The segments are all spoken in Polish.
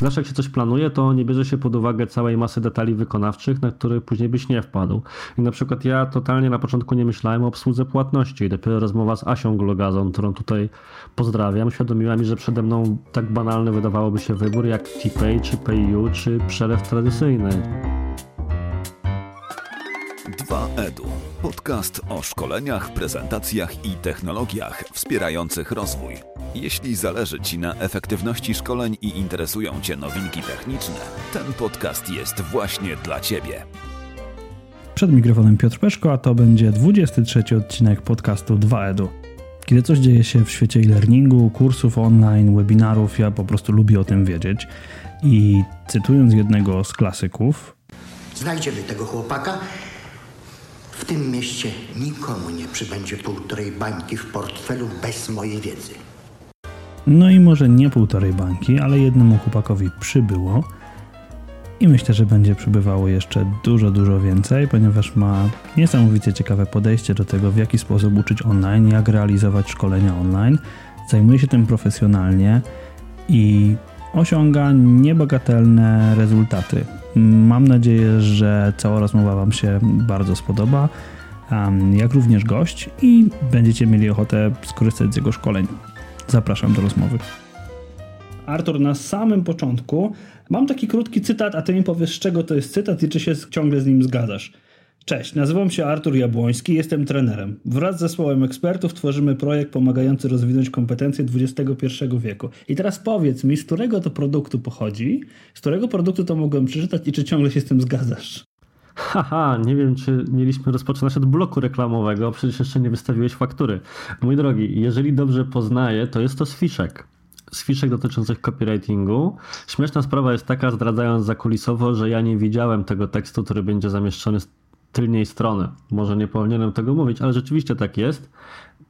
Zawsze jak się coś planuje, to nie bierze się pod uwagę całej masy detali wykonawczych, na które później byś nie wpadł. I na przykład ja totalnie na początku nie myślałem o obsłudze płatności dopiero rozmowa z Asią Glogazą, którą tutaj pozdrawiam, świadomiła mi, że przede mną tak banalny wydawałoby się wybór jak TPay, czy PayU, czy przelew tradycyjny. 2EDU. Podcast o szkoleniach, prezentacjach i technologiach wspierających rozwój. Jeśli zależy Ci na efektywności szkoleń i interesują Cię nowinki techniczne, ten podcast jest właśnie dla Ciebie. Przed mikrofonem Piotr Peszko, a to będzie 23 odcinek podcastu 2EDU. Kiedy coś dzieje się w świecie e-learningu, kursów online, webinarów, ja po prostu lubię o tym wiedzieć. I cytując jednego z klasyków, Znajdziemy tego chłopaka. W tym mieście nikomu nie przybędzie półtorej bańki w portfelu bez mojej wiedzy. no i może nie półtorej bańki, ale jednemu chłopakowi przybyło. I myślę, że będzie przybywało jeszcze dużo, dużo więcej, ponieważ ma niesamowicie ciekawe podejście do tego, w jaki sposób uczyć online, jak realizować szkolenia online. Zajmuje się tym profesjonalnie i osiąga niebagatelne rezultaty. Mam nadzieję, że cała rozmowa Wam się bardzo spodoba, jak również gość i będziecie mieli ochotę skorzystać z jego szkoleń. Zapraszam do rozmowy. Artur, na samym początku mam taki krótki cytat, a ty mi powiesz, z czego to jest cytat i czy się ciągle z nim zgadzasz. Cześć, nazywam się Artur Jabłoński, jestem trenerem. Wraz z zespołem ekspertów tworzymy projekt pomagający rozwinąć kompetencje XXI wieku. I teraz powiedz mi, z którego to produktu pochodzi, z którego produktu to mogłem przeczytać i czy ciągle się z tym zgadzasz? Haha, nie wiem, czy mieliśmy rozpoczynać od bloku reklamowego, przecież jeszcze nie wystawiłeś faktury. Mój drogi, jeżeli dobrze poznaję, to jest to z fiszek. Z fiszek dotyczących copywritingu. Śmieszna sprawa jest taka, zdradzając zakulisowo, że ja nie widziałem tego tekstu, który będzie zamieszczony z tylnej strony. Może nie powinienem tego mówić, ale rzeczywiście tak jest,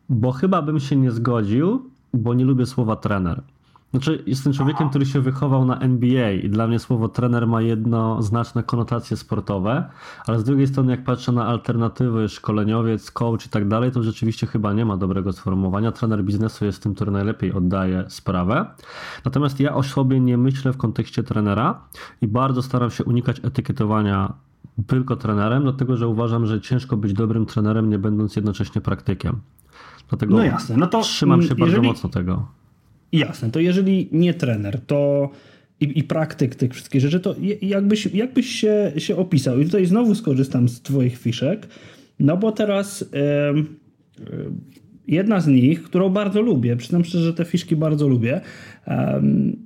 bo chyba bym się nie zgodził, bo nie lubię słowa trener. Znaczy, jestem człowiekiem, który się wychował na NBA i dla mnie słowo trener ma jednoznaczne konotacje sportowe, ale z drugiej strony, jak patrzę na alternatywy, szkoleniowiec, coach i tak dalej, to rzeczywiście chyba nie ma dobrego sformułowania. Trener biznesu jest tym, który najlepiej oddaje sprawę. Natomiast ja o sobie nie myślę w kontekście trenera i bardzo staram się unikać etykietowania tylko trenerem, dlatego że uważam, że ciężko być dobrym trenerem, nie będąc jednocześnie praktykiem. Dlatego No jasne, no to, trzymam się mm, bardzo jeżeli- mocno tego. Jasne, to jeżeli nie trener, to i, i praktyk tych wszystkich rzeczy, to jakbyś, jakbyś się, się opisał? I tutaj znowu skorzystam z Twoich fiszek, no bo teraz em, em, jedna z nich, którą bardzo lubię, przyznam szczerze, że te fiszki bardzo lubię. em,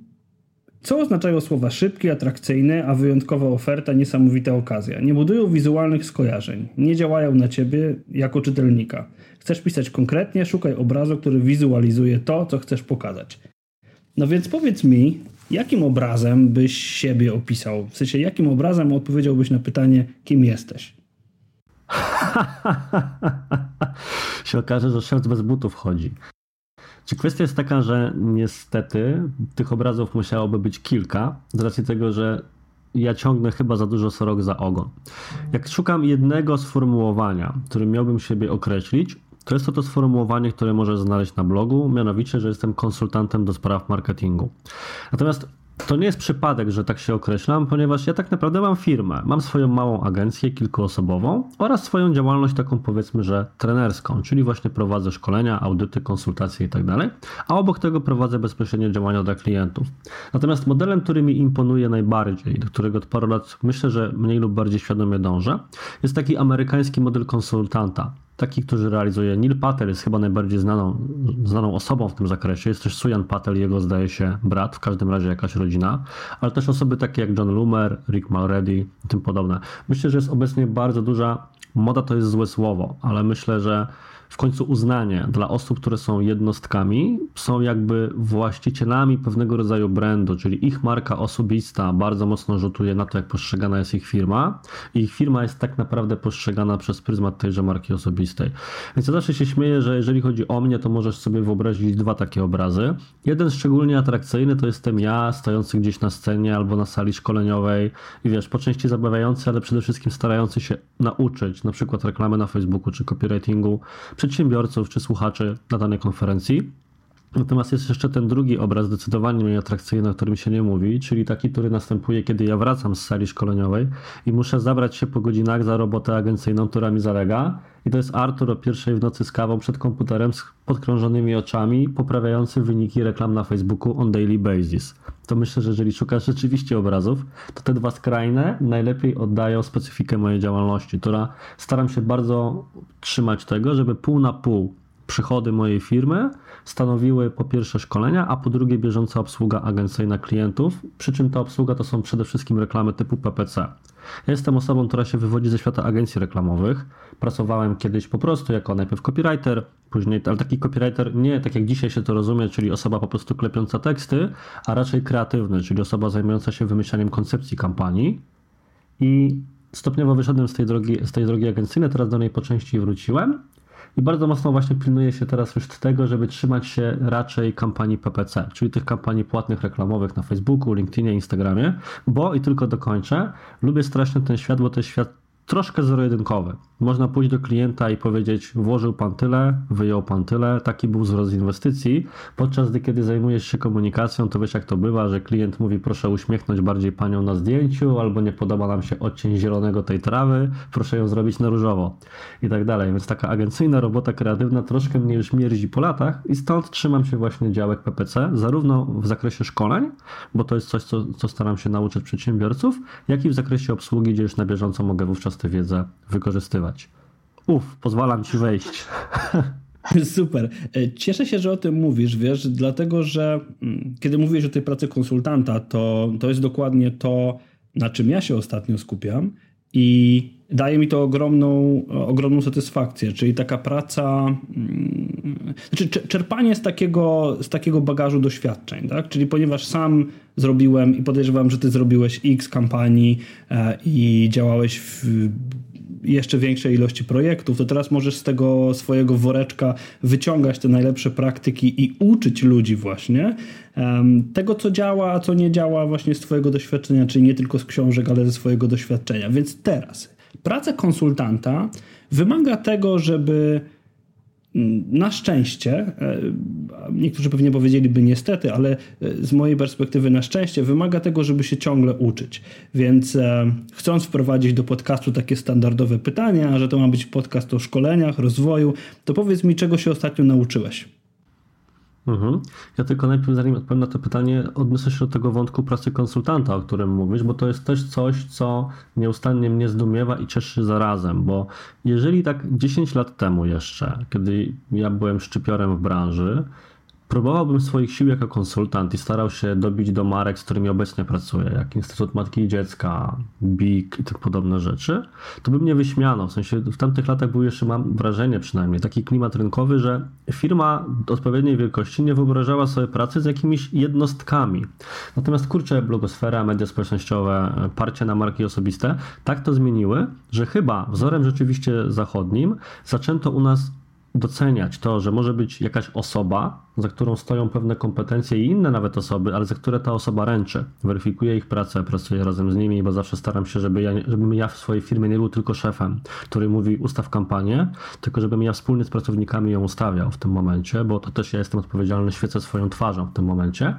co oznaczają słowa szybki, atrakcyjny, a wyjątkowa oferta, niesamowita okazja? Nie budują wizualnych skojarzeń, nie działają na ciebie jako czytelnika. Chcesz pisać konkretnie, szukaj obrazu, który wizualizuje to, co chcesz pokazać. No więc powiedz mi, jakim obrazem byś siebie opisał? W sensie, jakim obrazem odpowiedziałbyś na pytanie, kim jesteś? się okaże, że szewc bez butów chodzi. Czy kwestia jest taka, że niestety tych obrazów musiałoby być kilka, z racji tego, że ja ciągnę chyba za dużo sorok za ogon. Jak szukam jednego sformułowania, którym miałbym siebie określić, to jest to to sformułowanie, które możesz znaleźć na blogu, mianowicie, że jestem konsultantem do spraw marketingu. Natomiast to nie jest przypadek, że tak się określam, ponieważ ja tak naprawdę mam firmę. Mam swoją małą agencję kilkuosobową oraz swoją działalność taką powiedzmy, że trenerską, czyli właśnie prowadzę szkolenia, audyty, konsultacje i tak a obok tego prowadzę bezpośrednio działania dla klientów. Natomiast modelem, który mi imponuje najbardziej, do którego od paru lat myślę, że mniej lub bardziej świadomie dążę, jest taki amerykański model konsultanta. Taki, który realizuje Neil Patel, jest chyba najbardziej znaną, znaną osobą w tym zakresie. Jest też Sujan Patel, jego zdaje się brat, w każdym razie jakaś rodzina, ale też osoby takie jak John Loomer, Rick Mulready i tym podobne. Myślę, że jest obecnie bardzo duża, moda to jest złe słowo, ale myślę, że w końcu uznanie dla osób, które są jednostkami, są jakby właścicielami pewnego rodzaju brandu, czyli ich marka osobista bardzo mocno rzutuje na to, jak postrzegana jest ich firma i ich firma jest tak naprawdę postrzegana przez pryzmat tejże marki osobistej. Więc ja zawsze się śmieję, że jeżeli chodzi o mnie, to możesz sobie wyobrazić dwa takie obrazy. Jeden szczególnie atrakcyjny to jestem ja, stojący gdzieś na scenie albo na sali szkoleniowej i wiesz, po części zabawiający, ale przede wszystkim starający się nauczyć, na przykład reklamy na Facebooku czy copywritingu, przedsiębiorców czy słuchaczy na danej konferencji. Natomiast jest jeszcze ten drugi obraz, zdecydowanie mniej atrakcyjny, o którym się nie mówi, czyli taki, który następuje, kiedy ja wracam z sali szkoleniowej i muszę zabrać się po godzinach za robotę agencyjną, która mi zalega. I to jest Artur o pierwszej w nocy z kawą przed komputerem z podkrążonymi oczami, poprawiający wyniki reklam na Facebooku on daily basis. To myślę, że jeżeli szukasz rzeczywiście obrazów, to te dwa skrajne najlepiej oddają specyfikę mojej działalności, która staram się bardzo trzymać tego, żeby pół na pół przychody mojej firmy stanowiły po pierwsze szkolenia, a po drugie bieżąca obsługa agencyjna klientów, przy czym ta obsługa to są przede wszystkim reklamy typu PPC. Ja jestem osobą, która się wywodzi ze świata agencji reklamowych. Pracowałem kiedyś po prostu jako najpierw copywriter, później, ale taki copywriter nie tak jak dzisiaj się to rozumie, czyli osoba po prostu klepiąca teksty, a raczej kreatywny, czyli osoba zajmująca się wymyślaniem koncepcji kampanii. I stopniowo wyszedłem z tej drogi, z tej drogi agencyjnej, teraz do niej po części wróciłem. I bardzo mocno właśnie pilnuje się teraz już tego, żeby trzymać się raczej kampanii PPC, czyli tych kampanii płatnych reklamowych na Facebooku, LinkedInie, Instagramie, bo i tylko dokończę, lubię strasznie ten świat, bo to jest świat troszkę zero-jedynkowy. Można pójść do klienta i powiedzieć, włożył pan tyle, wyjął pan tyle, taki był wzrost inwestycji, podczas gdy kiedy zajmujesz się komunikacją, to wiesz jak to bywa, że klient mówi, proszę uśmiechnąć bardziej panią na zdjęciu, albo nie podoba nam się odcień zielonego tej trawy, proszę ją zrobić na różowo i tak dalej. Więc taka agencyjna robota kreatywna troszkę mnie już mierzi po latach i stąd trzymam się właśnie działek PPC, zarówno w zakresie szkoleń, bo to jest coś, co, co staram się nauczyć przedsiębiorców, jak i w zakresie obsługi, gdzie już na bieżąco mogę wówczas tę wiedzę wykorzystywać. Uf, pozwalam ci wejść. Super. E, cieszę się, że o tym mówisz, wiesz, dlatego że mm, kiedy mówisz o tej pracy konsultanta, to, to jest dokładnie to, na czym ja się ostatnio skupiam i daje mi to ogromną, ogromną satysfakcję, czyli taka praca, mm, znaczy czerpanie z takiego, z takiego bagażu doświadczeń, tak? Czyli ponieważ sam zrobiłem i podejrzewam, że ty zrobiłeś x kampanii e, i działałeś w jeszcze większej ilości projektów, to teraz możesz z tego swojego woreczka wyciągać te najlepsze praktyki i uczyć ludzi właśnie um, tego, co działa, a co nie działa właśnie z twojego doświadczenia, czyli nie tylko z książek, ale ze swojego doświadczenia. Więc teraz praca konsultanta wymaga tego, żeby na szczęście, e, niektórzy pewnie powiedzieliby niestety, ale e, z mojej perspektywy na szczęście wymaga tego, żeby się ciągle uczyć. Więc e, chcąc wprowadzić do podcastu takie standardowe pytania, że to ma być podcast o szkoleniach, rozwoju, to powiedz mi, czego się ostatnio nauczyłeś? Mhm. Ja tylko najpierw, zanim odpowiem na to pytanie, odniosę się do tego wątku pracy konsultanta, o którym mówisz, bo to jest też coś, co nieustannie mnie zdumiewa i cieszy zarazem, bo jeżeli tak 10 lat temu jeszcze, kiedy ja byłem szczypiorem w branży, Próbowałbym swoich sił jako konsultant i starał się dobić do marek, z którymi obecnie pracuję, jak Instytut Matki i Dziecka, BIG i tych podobne rzeczy, to by mnie wyśmiano. W sensie w tamtych latach był jeszcze, mam wrażenie przynajmniej, taki klimat rynkowy, że firma odpowiedniej wielkości nie wyobrażała sobie pracy z jakimiś jednostkami. Natomiast kurczę, blogosfera, media społecznościowe, parcie na marki osobiste tak to zmieniły, że chyba wzorem rzeczywiście zachodnim zaczęto u nas doceniać to, że może być jakaś osoba, za którą stoją pewne kompetencje i inne nawet osoby, ale za które ta osoba ręczy. Weryfikuję ich pracę, pracuję razem z nimi, bo zawsze staram się, żeby ja, żebym ja w swojej firmie nie był tylko szefem, który mówi ustaw kampanię, tylko żebym ja wspólnie z pracownikami ją ustawiał w tym momencie, bo to też ja jestem odpowiedzialny, świecę swoją twarzą w tym momencie.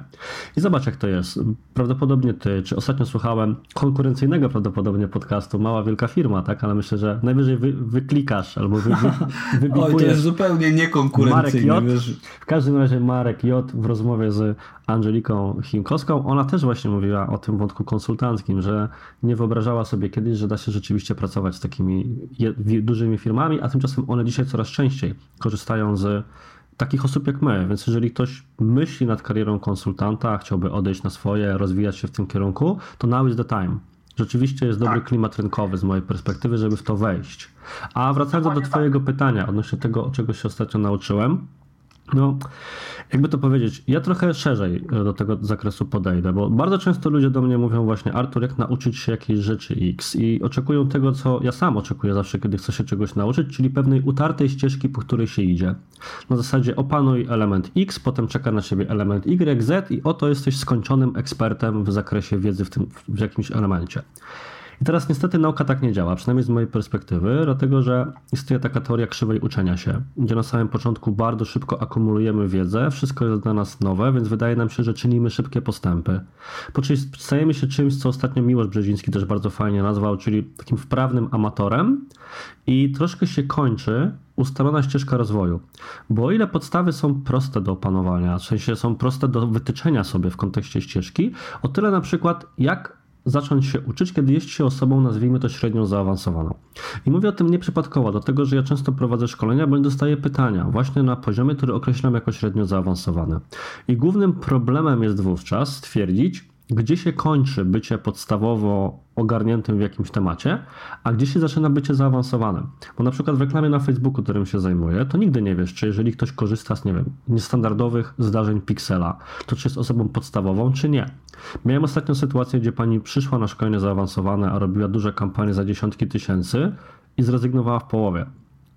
I zobacz jak to jest. Prawdopodobnie ty, czy ostatnio słuchałem konkurencyjnego prawdopodobnie podcastu Mała Wielka Firma, tak? Ale myślę, że najwyżej wy, wyklikasz albo wy, wy, zupełnie. Marek J. W każdym razie razie Marek J. w rozmowie z Angeliką Chimkowską, ona też właśnie mówiła o tym wątku konsultanckim, że nie wyobrażała sobie kiedyś, że da się rzeczywiście pracować z takimi dużymi firmami, a tymczasem one dzisiaj coraz częściej korzystają z takich osób jak my. Więc jeżeli ktoś myśli nad karierą konsultanta, chciałby odejść na swoje, rozwijać się w tym kierunku, to now is the time. Rzeczywiście jest dobry tak. klimat rynkowy z mojej perspektywy, żeby w to wejść. A wracając do Twojego tak. pytania odnośnie tego, czego się ostatnio nauczyłem, no, jakby to powiedzieć, ja trochę szerzej do tego zakresu podejdę, bo bardzo często ludzie do mnie mówią właśnie, Artur, jak nauczyć się jakiejś rzeczy X i oczekują tego, co ja sam oczekuję zawsze, kiedy chcę się czegoś nauczyć, czyli pewnej utartej ścieżki, po której się idzie. Na zasadzie opanuj element X, potem czeka na siebie element Y, Z i oto jesteś skończonym ekspertem w zakresie wiedzy w, tym, w jakimś elemencie. I teraz niestety nauka tak nie działa, przynajmniej z mojej perspektywy, dlatego że istnieje taka teoria krzywej uczenia się, gdzie na samym początku bardzo szybko akumulujemy wiedzę, wszystko jest dla nas nowe, więc wydaje nam się, że czynimy szybkie postępy. Po czym stajemy się czymś, co ostatnio Miłosz Brzeziński też bardzo fajnie nazwał, czyli takim wprawnym amatorem i troszkę się kończy ustalona ścieżka rozwoju. Bo o ile podstawy są proste do opanowania, w sensie są proste do wytyczenia sobie w kontekście ścieżki, o tyle na przykład jak zacząć się uczyć, kiedy jest się osobą, nazwijmy to średnio zaawansowaną. I mówię o tym nieprzypadkowo, dlatego że ja często prowadzę szkolenia, bo dostaję pytania właśnie na poziomie, który określam jako średnio zaawansowane. I głównym problemem jest wówczas stwierdzić, gdzie się kończy bycie podstawowo ogarniętym w jakimś temacie, a gdzie się zaczyna bycie zaawansowanym. Bo na przykład w reklamie na Facebooku, którym się zajmuję, to nigdy nie wiesz, czy jeżeli ktoś korzysta z, nie wiem, niestandardowych zdarzeń Pixela, to czy jest osobą podstawową, czy nie. Miałem ostatnią sytuację, gdzie pani przyszła na szkolenie zaawansowane, a robiła duże kampanie za dziesiątki tysięcy i zrezygnowała w połowie.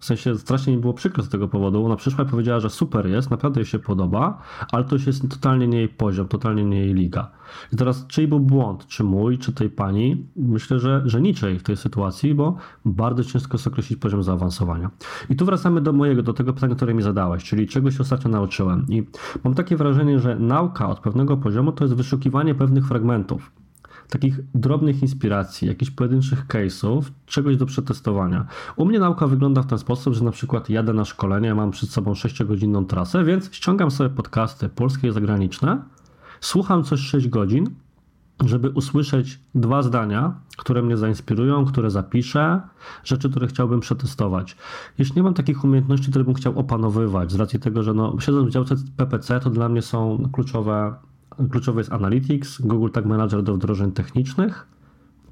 W sensie strasznie mi było przykro z tego powodu. Ona przyszła i powiedziała, że super jest, naprawdę jej się podoba, ale to już jest totalnie nie jej poziom, totalnie nie jej liga. I teraz czyj był błąd? Czy mój, czy tej pani? Myślę, że, że niczej w tej sytuacji, bo bardzo ciężko jest określić poziom zaawansowania. I tu wracamy do mojego, do tego pytania, które mi zadałeś, czyli czego się ostatnio nauczyłem. I mam takie wrażenie, że nauka od pewnego poziomu to jest wyszukiwanie pewnych fragmentów takich drobnych inspiracji, jakichś pojedynczych case'ów, czegoś do przetestowania. U mnie nauka wygląda w ten sposób, że na przykład jadę na szkolenie, mam przed sobą 6-godzinną trasę, więc ściągam sobie podcasty polskie i zagraniczne, słucham coś 6 godzin, żeby usłyszeć dwa zdania, które mnie zainspirują, które zapiszę, rzeczy, które chciałbym przetestować. Jeśli nie mam takich umiejętności, które bym chciał opanowywać, z racji tego, że no, siedząc w działce PPC, to dla mnie są kluczowe Kluczowy jest Analytics, Google Tag Manager do wdrożeń technicznych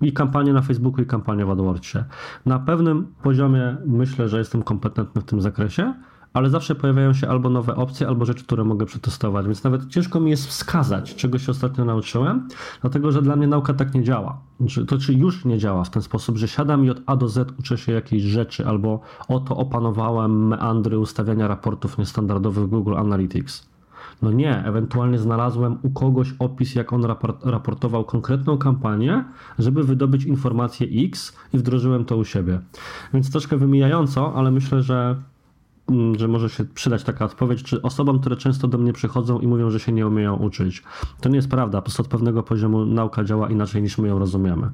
i kampanie na Facebooku i kampania w AdWordsie. Na pewnym poziomie myślę, że jestem kompetentny w tym zakresie, ale zawsze pojawiają się albo nowe opcje, albo rzeczy, które mogę przetestować, więc nawet ciężko mi jest wskazać, czego się ostatnio nauczyłem, dlatego że dla mnie nauka tak nie działa. Znaczy, to czy już nie działa w ten sposób, że siadam i od A do Z uczę się jakiejś rzeczy, albo oto opanowałem meandry ustawiania raportów niestandardowych Google Analytics. No nie, ewentualnie znalazłem u kogoś opis, jak on raportował konkretną kampanię, żeby wydobyć informację X i wdrożyłem to u siebie. Więc troszkę wymijająco, ale myślę, że mm, że może się przydać taka odpowiedź, czy osobom, które często do mnie przychodzą i mówią, że się nie umieją uczyć. To nie jest prawda, po prostu od pewnego poziomu nauka działa inaczej niż my ją rozumiemy.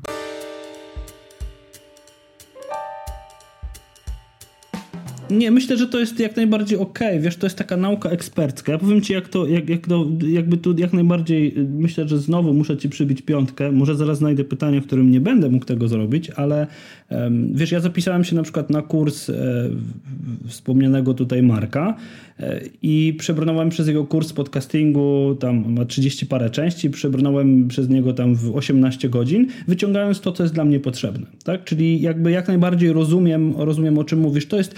Nie, myślę, że to jest jak najbardziej okej. Okay. Wiesz, to jest taka nauka ekspercka. Ja powiem ci, jak to, jak, jak to, jakby tu jak najbardziej, myślę, że znowu muszę ci przybić piątkę. Może zaraz znajdę pytanie, w którym nie będę mógł tego zrobić, ale wiesz, ja zapisałem się na przykład na kurs e, wspomnianego tutaj Marka i przebrnąłem przez jego kurs podcastingu, tam ma 30 parę części, przebrnąłem przez niego tam w 18 godzin, wyciągając to, co jest dla mnie potrzebne. Tak? Czyli jakby jak najbardziej rozumiem, rozumiem o czym mówisz. To jest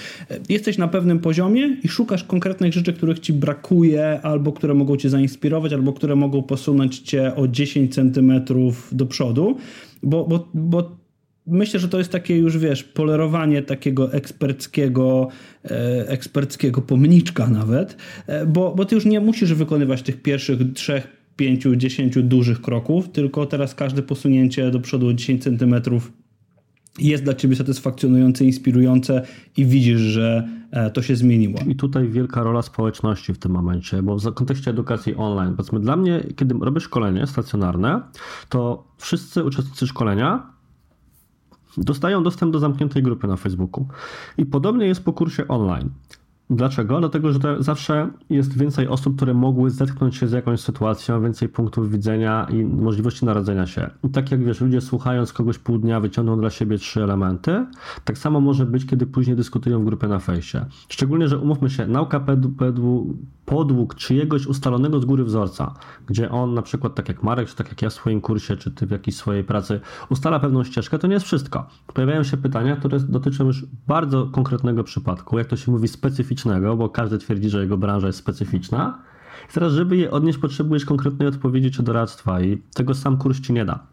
jesteś na pewnym poziomie i szukasz konkretnych rzeczy, których ci brakuje, albo które mogą cię zainspirować, albo które mogą posunąć cię o 10 centymetrów do przodu, bo, bo, bo myślę, że to jest takie już, wiesz, polerowanie takiego eksperckiego, e, eksperckiego pomniczka nawet, e, bo, bo ty już nie musisz wykonywać tych pierwszych trzech, pięciu, dziesięciu dużych kroków, tylko teraz każde posunięcie do przodu o 10 centymetrów jest dla ciebie satysfakcjonujące, inspirujące i widzisz, że e, to się zmieniło. I tutaj wielka rola społeczności w tym momencie, bo w kontekście edukacji online, powiedzmy dla mnie, kiedy robię szkolenie stacjonarne, to wszyscy uczestnicy szkolenia dostają dostęp do zamkniętej grupy na Facebooku. I podobnie jest po kursie online. Dlaczego? Dlatego, że zawsze jest więcej osób, które mogły zetknąć się z jakąś sytuacją, więcej punktów widzenia i możliwości naradzenia się. I tak jak wiesz, ludzie słuchając kogoś pół dnia wyciągną dla siebie trzy elementy, tak samo może być, kiedy później dyskutują w grupie na fejsie. Szczególnie, że umówmy się, nauka pedłu, podług czyjegoś ustalonego z góry wzorca, gdzie on na przykład, tak jak Marek, czy tak jak ja w swoim kursie, czy ty w jakiejś swojej pracy, ustala pewną ścieżkę, to nie jest wszystko. Pojawiają się pytania, które dotyczą już bardzo konkretnego przypadku, jak to się mówi, specyficznego, bo każdy twierdzi, że jego branża jest specyficzna. I teraz, żeby je odnieść, potrzebujesz konkretnej odpowiedzi czy doradztwa i tego sam kurs ci nie da.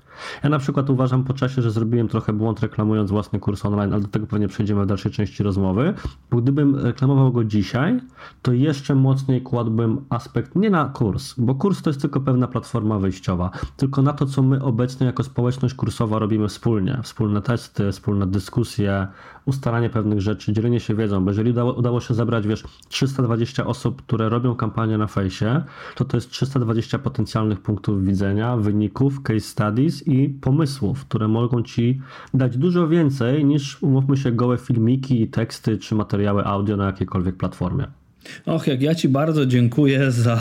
Ja na przykład uważam po czasie, że zrobiłem trochę błąd reklamując własny kurs online, ale do tego pewnie przejdziemy w dalszej części rozmowy, bo gdybym reklamował go dzisiaj, to jeszcze mocniej kładłbym aspekt nie na kurs, bo kurs to jest tylko pewna platforma wyjściowa, tylko na to, co my obecnie jako społeczność kursowa robimy wspólnie. Wspólne testy, wspólne dyskusje, ustalanie pewnych rzeczy, dzielenie się wiedzą, bo jeżeli udało, udało się zebrać, wiesz, 320 osób, które robią kampanię na fejsie, to to jest 320 potencjalnych punktów widzenia, wyników, case studies i pomysłów, które mogą ci dać dużo więcej niż, umówmy się, gołe filmiki, teksty czy materiały audio na jakiejkolwiek platformie. Och, jak ja Ci bardzo dziękuję za,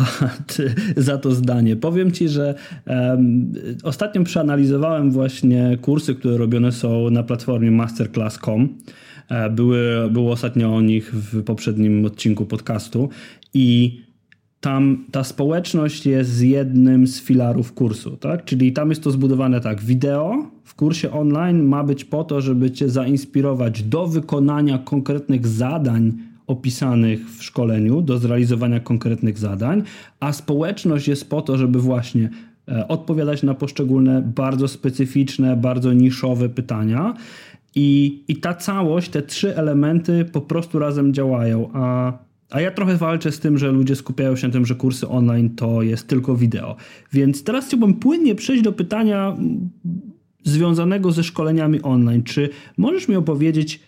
za to zdanie. Powiem Ci, że um, ostatnio przeanalizowałem właśnie kursy, które robione są na platformie masterclass.com. E, były, było ostatnio o nich w poprzednim odcinku podcastu i tam ta społeczność jest jednym z filarów kursu, tak? Czyli tam jest to zbudowane tak, wideo w kursie online ma być po to, żeby cię zainspirować do wykonania konkretnych zadań opisanych w szkoleniu do zrealizowania konkretnych zadań, a społeczność jest po to, żeby właśnie e, odpowiadać na poszczególne bardzo specyficzne, bardzo niszowe pytania. I, I ta całość, te trzy elementy po prostu razem działają. A, a ja trochę walczę z tym, że ludzie skupiają się na tym, że kursy online to jest tylko wideo. Więc teraz chciałbym płynnie przejść do pytania związanego ze szkoleniami online. Czy możesz mi opowiedzieć,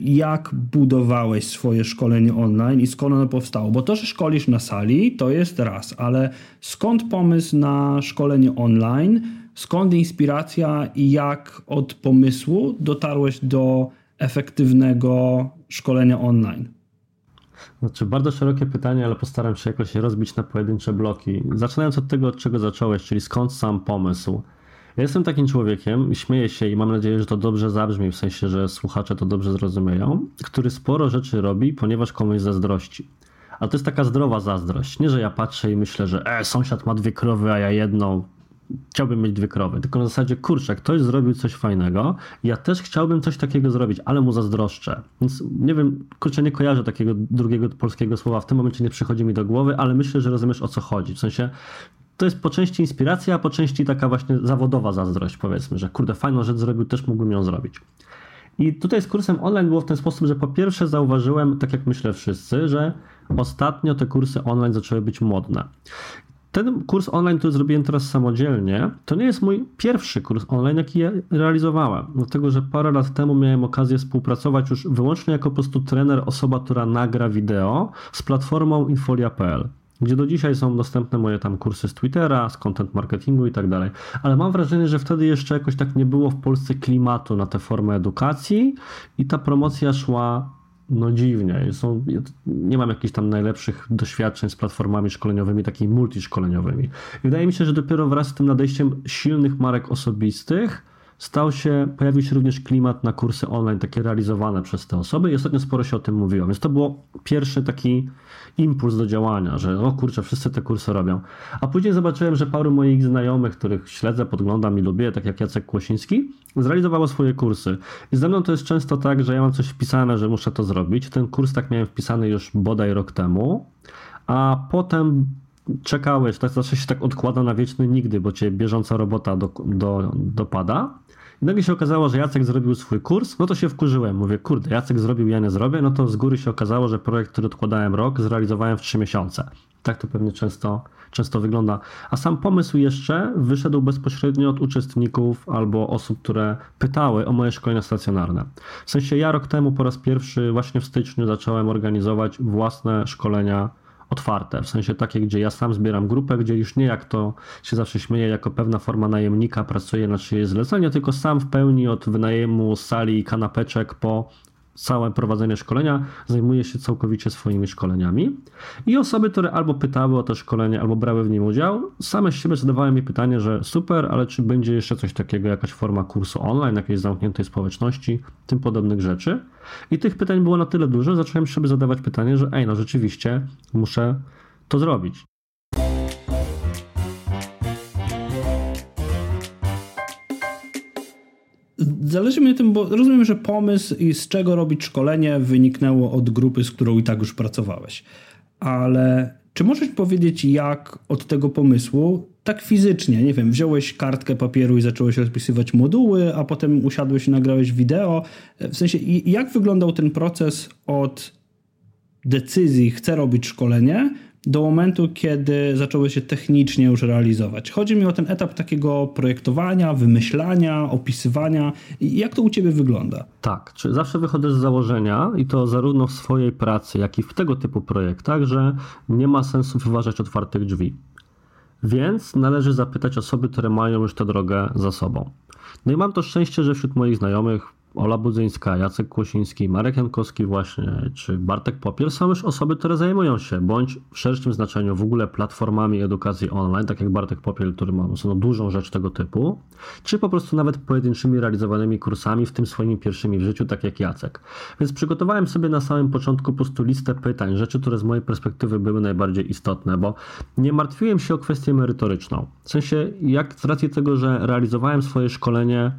jak budowałeś swoje szkolenie online i skąd ono powstało. Bo to, że szkolisz na sali, to jest raz, ale skąd pomysł na szkolenie online, skąd inspiracja i jak od pomysłu dotarłeś do efektywnego szkolenia online? Znaczy, bardzo szerokie pytanie, ale postaram się jakoś rozbić na pojedyncze bloki. Zaczynając od tego, od czego zacząłeś, czyli skąd sam pomysł. Ja jestem takim człowiekiem, śmieję się i mam nadzieję, że to dobrze zabrzmi, w sensie, że słuchacze to dobrze zrozumieją, który sporo rzeczy robi, ponieważ komuś zazdrości. A to jest taka zdrowa zazdrość. Nie, że ja patrzę i myślę, że e, sąsiad ma dwie krowy, a ja jedną. Chciałbym mieć dwie krowy. Tylko na zasadzie, kurczę, ktoś zrobił coś fajnego, ja też chciałbym coś takiego zrobić, ale mu zazdroszczę. Więc nie wiem, kurczę, nie kojarzę takiego drugiego polskiego słowa. W tym momencie nie przychodzi mi do głowy, ale myślę, że rozumiesz o co chodzi. W sensie, to jest po części inspiracja, a po części taka właśnie zawodowa zazdrość, powiedzmy, że kurde, fajną rzecz zrobił, też mógłbym ją zrobić. I tutaj z kursem online było w ten sposób, że po pierwsze zauważyłem, tak jak myślę wszyscy, że ostatnio te kursy online zaczęły być modne. Ten kurs online, który zrobiłem teraz samodzielnie, to nie jest mój pierwszy kurs online, jaki ja realizowałem. Dlatego, że parę lat temu miałem okazję współpracować już wyłącznie jako po prostu trener, osoba, która nagra wideo z platformą infolia.pl gdzie do dzisiaj są dostępne moje tam kursy z Twittera, z content marketingu i tak dalej. Ale mam wrażenie, że wtedy jeszcze jakoś tak nie było w Polsce klimatu na tę formę edukacji i ta promocja szła no dziwnie. Są, nie mam jakichś tam najlepszych doświadczeń z platformami szkoleniowymi, takimi multiszkoleniowymi. I wydaje mi się, że dopiero wraz z tym nadejściem silnych marek osobistych stał się, pojawił się również klimat na kursy online, takie realizowane przez te osoby i ostatnio sporo się o tym mówiło. Więc to było pierwszy taki impuls do działania, że o kurczę, wszyscy te kursy robią. A później zobaczyłem, że paru moich znajomych, których śledzę, podglądam i lubię, tak jak Jacek Kłosiński, zrealizowało swoje kursy. I ze mną to jest często tak, że ja mam coś wpisane, że muszę to zrobić. Ten kurs tak miałem wpisany już bodaj rok temu, a potem czekałeś, tak zawsze się tak odkłada na wieczny nigdy, bo cię bieżąca robota do, do, dopada. Nagle się okazało, że Jacek zrobił swój kurs, no to się wkurzyłem. Mówię, kurde, Jacek zrobił, ja nie zrobię. No to z góry się okazało, że projekt, który odkładałem rok, zrealizowałem w trzy miesiące. Tak to pewnie często, często wygląda. A sam pomysł jeszcze wyszedł bezpośrednio od uczestników albo osób, które pytały o moje szkolenia stacjonarne. W sensie ja rok temu po raz pierwszy, właśnie w styczniu, zacząłem organizować własne szkolenia otwarte, w sensie takie, gdzie ja sam zbieram grupę, gdzie już nie jak to się zawsze śmieje, jako pewna forma najemnika pracuję na czyjeś zlecenie, tylko sam w pełni od wynajmu sali i kanapeczek po całe prowadzenie szkolenia zajmuje się całkowicie swoimi szkoleniami. I osoby, które albo pytały o to szkolenie, albo brały w nim udział, same z siebie zadawały mi pytanie, że super, ale czy będzie jeszcze coś takiego, jakaś forma kursu online, jakiejś zamkniętej społeczności, tym podobnych rzeczy. I tych pytań było na tyle dużo, zacząłem sobie zadawać pytanie, że ej, no rzeczywiście muszę to zrobić. Zależy mi na tym, bo rozumiem, że pomysł i z czego robić szkolenie wyniknęło od grupy, z którą i tak już pracowałeś. Ale Czy możesz powiedzieć, jak od tego pomysłu, tak fizycznie, nie wiem, wziąłeś kartkę papieru i zacząłeś rozpisywać moduły, a potem usiadłeś i nagrałeś wideo? W sensie, jak wyglądał ten proces od decyzji, chcę robić szkolenie, do momentu, kiedy zaczęły się technicznie już realizować. Chodzi mi o ten etap takiego projektowania, wymyślania, opisywania. Jak to u Ciebie wygląda? Tak, czy zawsze wychodzę z założenia i to zarówno w swojej pracy, jak i w tego typu projektach, że nie ma sensu wyważać otwartych drzwi. Więc należy zapytać osoby, które mają już tę drogę za sobą. No i mam to szczęście, że wśród moich znajomych Ola Budzyńska, Jacek Kłosiński, Marek Jankowski właśnie, czy Bartek Popiel są już osoby, które zajmują się, bądź w szerszym znaczeniu w ogóle platformami edukacji online, tak jak Bartek Popiel, który ma no, dużą rzecz tego typu, czy po prostu nawet pojedynczymi realizowanymi kursami, w tym swoimi pierwszymi w życiu, tak jak Jacek. Więc przygotowałem sobie na samym początku po prostu listę pytań, rzeczy, które z mojej perspektywy były najbardziej istotne, bo nie martwiłem się o kwestię merytoryczną. W sensie, jak z racji tego, że realizowałem swoje szkolenie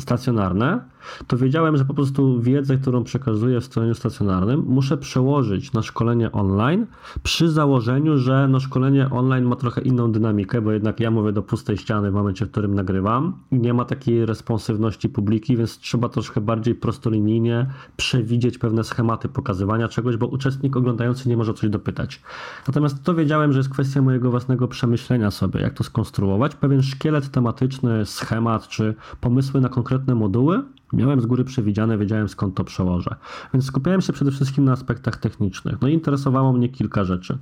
stacjonarne, to wiedziałem, że po prostu wiedzę, którą przekazuję w szkoleniu stacjonarnym, muszę przełożyć na szkolenie online przy założeniu, że no szkolenie online ma trochę inną dynamikę, bo jednak ja mówię do pustej ściany w momencie, w którym nagrywam i nie ma takiej responsywności publiki, więc trzeba troszkę bardziej prostolinijnie przewidzieć pewne schematy pokazywania czegoś, bo uczestnik oglądający nie może coś dopytać. Natomiast to wiedziałem, że jest kwestia mojego własnego przemyślenia sobie, jak to skonstruować, pewien szkielet tematyczny, schemat czy pomysły na konkretne moduły, Miałem z góry przewidziane, wiedziałem skąd to przełożę. Więc skupiałem się przede wszystkim na aspektach technicznych. No i interesowało mnie kilka rzeczy.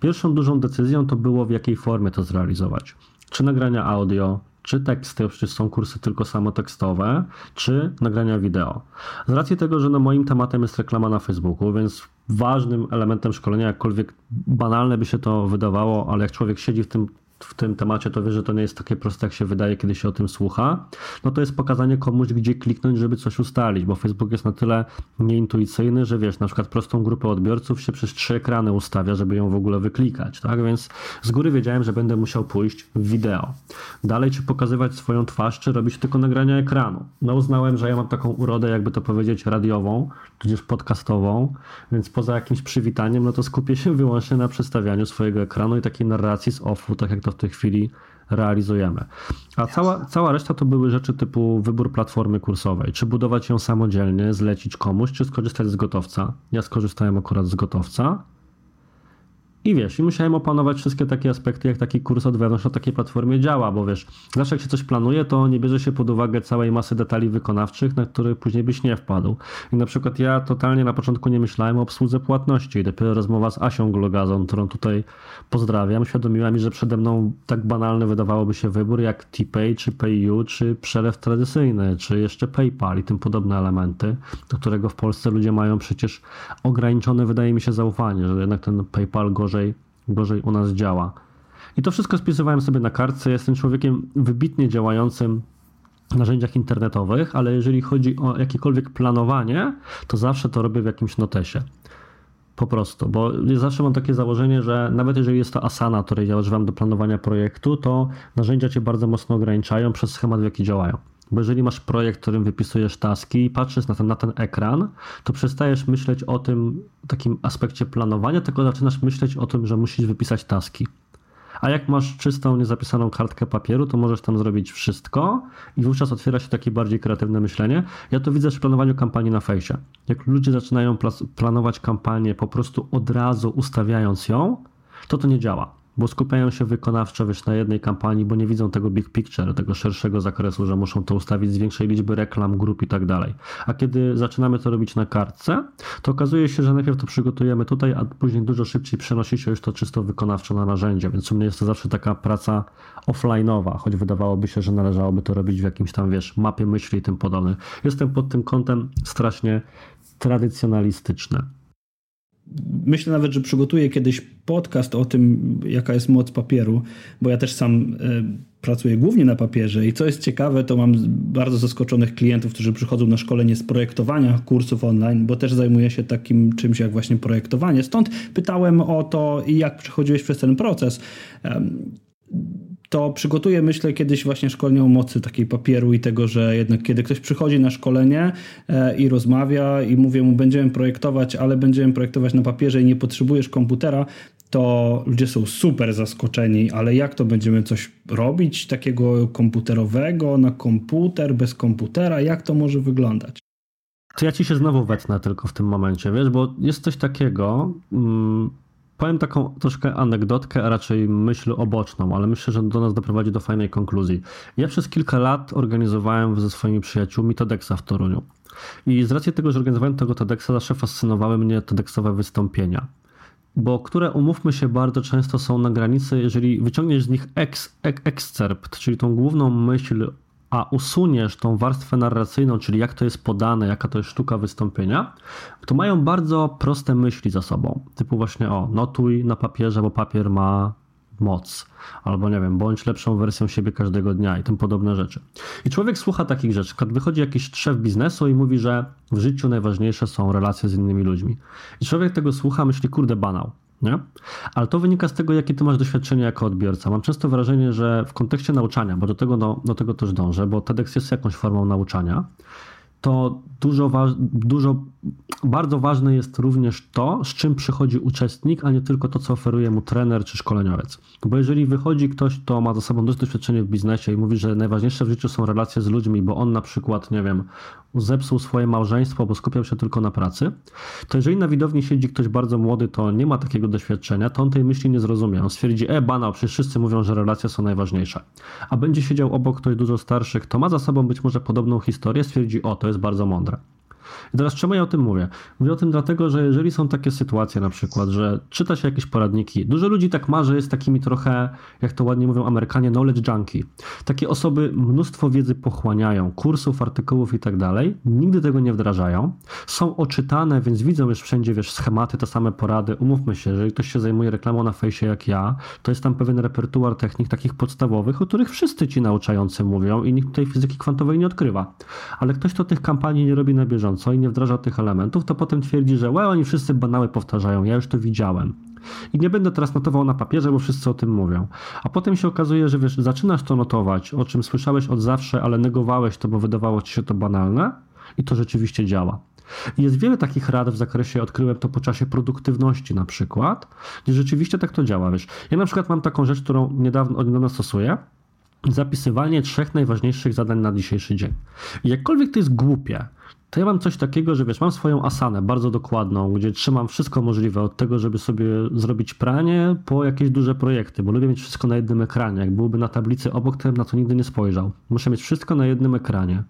Pierwszą dużą decyzją to było w jakiej formie to zrealizować. Czy nagrania audio, czy teksty, przecież są kursy tylko samotekstowe, czy nagrania wideo. Z racji tego, że no moim tematem jest reklama na Facebooku, więc ważnym elementem szkolenia, jakkolwiek banalne by się to wydawało, ale jak człowiek siedzi w tym w tym temacie, to wie, że to nie jest takie proste, jak się wydaje, kiedy się o tym słucha, no to jest pokazanie komuś, gdzie kliknąć, żeby coś ustalić, bo Facebook jest na tyle nieintuicyjny, że wiesz, na przykład prostą grupę odbiorców się przez trzy ekrany ustawia, żeby ją w ogóle wyklikać, tak? Więc z góry wiedziałem, że będę musiał pójść w wideo. Dalej, czy pokazywać swoją twarz, czy robić tylko nagrania ekranu. No uznałem, że ja mam taką urodę, jakby to powiedzieć, radiową, tudzież podcastową, więc poza jakimś przywitaniem, no to skupię się wyłącznie na przedstawianiu swojego ekranu i takiej narracji z offu, tak jak to w tej chwili realizujemy. A cała, cała reszta to były rzeczy typu wybór platformy kursowej. Czy budować ją samodzielnie, zlecić komuś, czy skorzystać z gotowca. Ja skorzystałem akurat z gotowca. I wiesz, i musiałem opanować wszystkie takie aspekty, jak taki kurs od wewnątrz na takiej platformie działa, bo wiesz, zawsze jak się coś planuje, to nie bierze się pod uwagę całej masy detali wykonawczych, na które później byś nie wpadł. I na przykład ja totalnie na początku nie myślałem o obsłudze płatności i dopiero rozmowa z Asią Glogazą, którą tutaj pozdrawiam, świadomiła mi, że przede mną tak banalny wydawałoby się wybór jak TPay, czy PayU, czy przelew tradycyjny, czy jeszcze PayPal i tym podobne elementy, do którego w Polsce ludzie mają przecież ograniczone, wydaje mi się, zaufanie, że jednak ten PayPal gorzej gorzej, u nas działa. I to wszystko spisywałem sobie na kartce. Jestem człowiekiem wybitnie działającym w narzędziach internetowych, ale jeżeli chodzi o jakiekolwiek planowanie, to zawsze to robię w jakimś notesie. Po prostu, bo zawsze mam takie założenie, że nawet jeżeli jest to Asana, której ja używam do planowania projektu, to narzędzia cię bardzo mocno ograniczają przez schemat, w jaki działają. Bo jeżeli masz projekt, w którym wypisujesz taski i patrzysz na ten, na ten ekran, to przestajesz myśleć o tym takim aspekcie planowania, tylko zaczynasz myśleć o tym, że musisz wypisać taski. A jak masz czystą, niezapisaną kartkę papieru, to możesz tam zrobić wszystko i wówczas otwiera się takie bardziej kreatywne myślenie. Ja to widzę w planowaniu kampanii na fejsie. Jak ludzie zaczynają planować kampanię po prostu od razu ustawiając ją, to to nie działa bo skupiają się wykonawczo wiesz, na jednej kampanii, bo nie widzą tego big picture, tego szerszego zakresu, że muszą to ustawić z większej liczby reklam, grup i tak dalej. A kiedy zaczynamy to robić na kartce, to okazuje się, że najpierw to przygotujemy tutaj, a później dużo szybciej przenosi się już to czysto wykonawczo na narzędzie, więc u mnie jest to zawsze taka praca offline'owa, choć wydawałoby się, że należałoby to robić w jakimś tam, wiesz, mapie myśli i tym podobnym. Jestem pod tym kątem strasznie tradycjonalistyczny. Myślę nawet, że przygotuję kiedyś podcast o tym, jaka jest moc papieru, bo ja też sam e, pracuję głównie na papierze i co jest ciekawe, to mam bardzo zaskoczonych klientów, którzy przychodzą na szkolenie z projektowania kursów online, bo też zajmuję się takim czymś jak właśnie projektowanie. Stąd pytałem o to, jak przechodziłeś przez ten proces to przygotuję, myślę, kiedyś właśnie szkolenie o mocy takiej papieru i tego, że jednak kiedy ktoś przychodzi na szkolenie e, i rozmawia i mówię mu, będziemy projektować, ale będziemy projektować na papierze i nie potrzebujesz komputera, to ludzie są super zaskoczeni, ale jak to będziemy coś robić takiego komputerowego na komputer, bez komputera, jak to może wyglądać? To ja ci się znowu wetnę tylko w tym momencie, wiesz, bo jest coś takiego, hmm, powiem taką troszkę anegdotkę, a raczej myśl oboczną, ale myślę, że do nas doprowadzi do fajnej konkluzji. Ja przez kilka lat organizowałem ze swoimi przyjaciółmi TEDxa w Toruniu. I z racji tego, że organizowałem tego TEDxa, zawsze fascynowały mnie TEDxowe wystąpienia bo które umówmy się bardzo często są na granicy, jeżeli wyciągniesz z nich ex, excerpt, czyli tą główną myśl, a usuniesz tą warstwę narracyjną, czyli jak to jest podane, jaka to jest sztuka wystąpienia, to mają bardzo proste myśli za sobą. Typu właśnie o, notuj na papierze, bo papier ma moc, albo nie wiem, bądź lepszą wersją siebie każdego dnia i tym podobne rzeczy. I człowiek słucha takich rzeczy. Wychodzi jakiś szef biznesu i mówi, że w życiu najważniejsze są relacje z innymi ludźmi. I człowiek tego słucha, myśli, kurde, banał. Nie? Ale to wynika z tego, jakie ty masz doświadczenie jako odbiorca. Mam często wrażenie, że w kontekście nauczania, bo do tego, do, do tego też dążę, bo TEDx jest jakąś formą nauczania, to dużo, dużo, bardzo ważne jest również to, z czym przychodzi uczestnik, a nie tylko to, co oferuje mu trener czy szkoleniowiec. Bo jeżeli wychodzi ktoś, kto ma za sobą dość doświadczenie w biznesie i mówi, że najważniejsze w życiu są relacje z ludźmi, bo on na przykład, nie wiem, zepsuł swoje małżeństwo, bo skupiał się tylko na pracy, to jeżeli na widowni siedzi ktoś bardzo młody, to nie ma takiego doświadczenia, to on tej myśli nie zrozumie. On stwierdzi, e, banał, przecież wszyscy mówią, że relacje są najważniejsze. A będzie siedział obok ktoś dużo starszy, kto ma za sobą być może podobną historię, stwierdzi, o, to jest bardzo mądre. I teraz czemu ja o tym mówię? Mówię o tym dlatego, że jeżeli są takie sytuacje na przykład, że czyta się jakieś poradniki, dużo ludzi tak ma, że jest takimi trochę, jak to ładnie mówią Amerykanie, knowledge junkie. Takie osoby mnóstwo wiedzy pochłaniają, kursów, artykułów i tak dalej, nigdy tego nie wdrażają, są oczytane, więc widzą już wszędzie, wiesz, schematy, te same porady. Umówmy się, jeżeli ktoś się zajmuje reklamą na fejsie jak ja, to jest tam pewien repertuar technik takich podstawowych, o których wszyscy ci nauczający mówią i nikt tej fizyki kwantowej nie odkrywa. Ale ktoś, kto tych kampanii nie robi na bieżąco, i nie wdraża tych elementów, to potem twierdzi, że łe, oni wszyscy banały powtarzają, ja już to widziałem. I nie będę teraz notował na papierze, bo wszyscy o tym mówią. A potem się okazuje, że wiesz, zaczynasz to notować, o czym słyszałeś od zawsze, ale negowałeś to, bo wydawało ci się to banalne i to rzeczywiście działa. Jest wiele takich rad w zakresie, odkryłem to po czasie produktywności na przykład, gdzie rzeczywiście tak to działa. Wiesz, ja na przykład mam taką rzecz, którą niedawno, od niedawna stosuję, zapisywanie trzech najważniejszych zadań na dzisiejszy dzień. I jakkolwiek to jest głupie, to ja mam coś takiego, że wiesz, mam swoją asanę bardzo dokładną, gdzie trzymam wszystko możliwe od tego, żeby sobie zrobić pranie, po jakieś duże projekty, bo lubię mieć wszystko na jednym ekranie. Jak byłoby na tablicy obok, to bym na to nigdy nie spojrzał. Muszę mieć wszystko na jednym ekranie.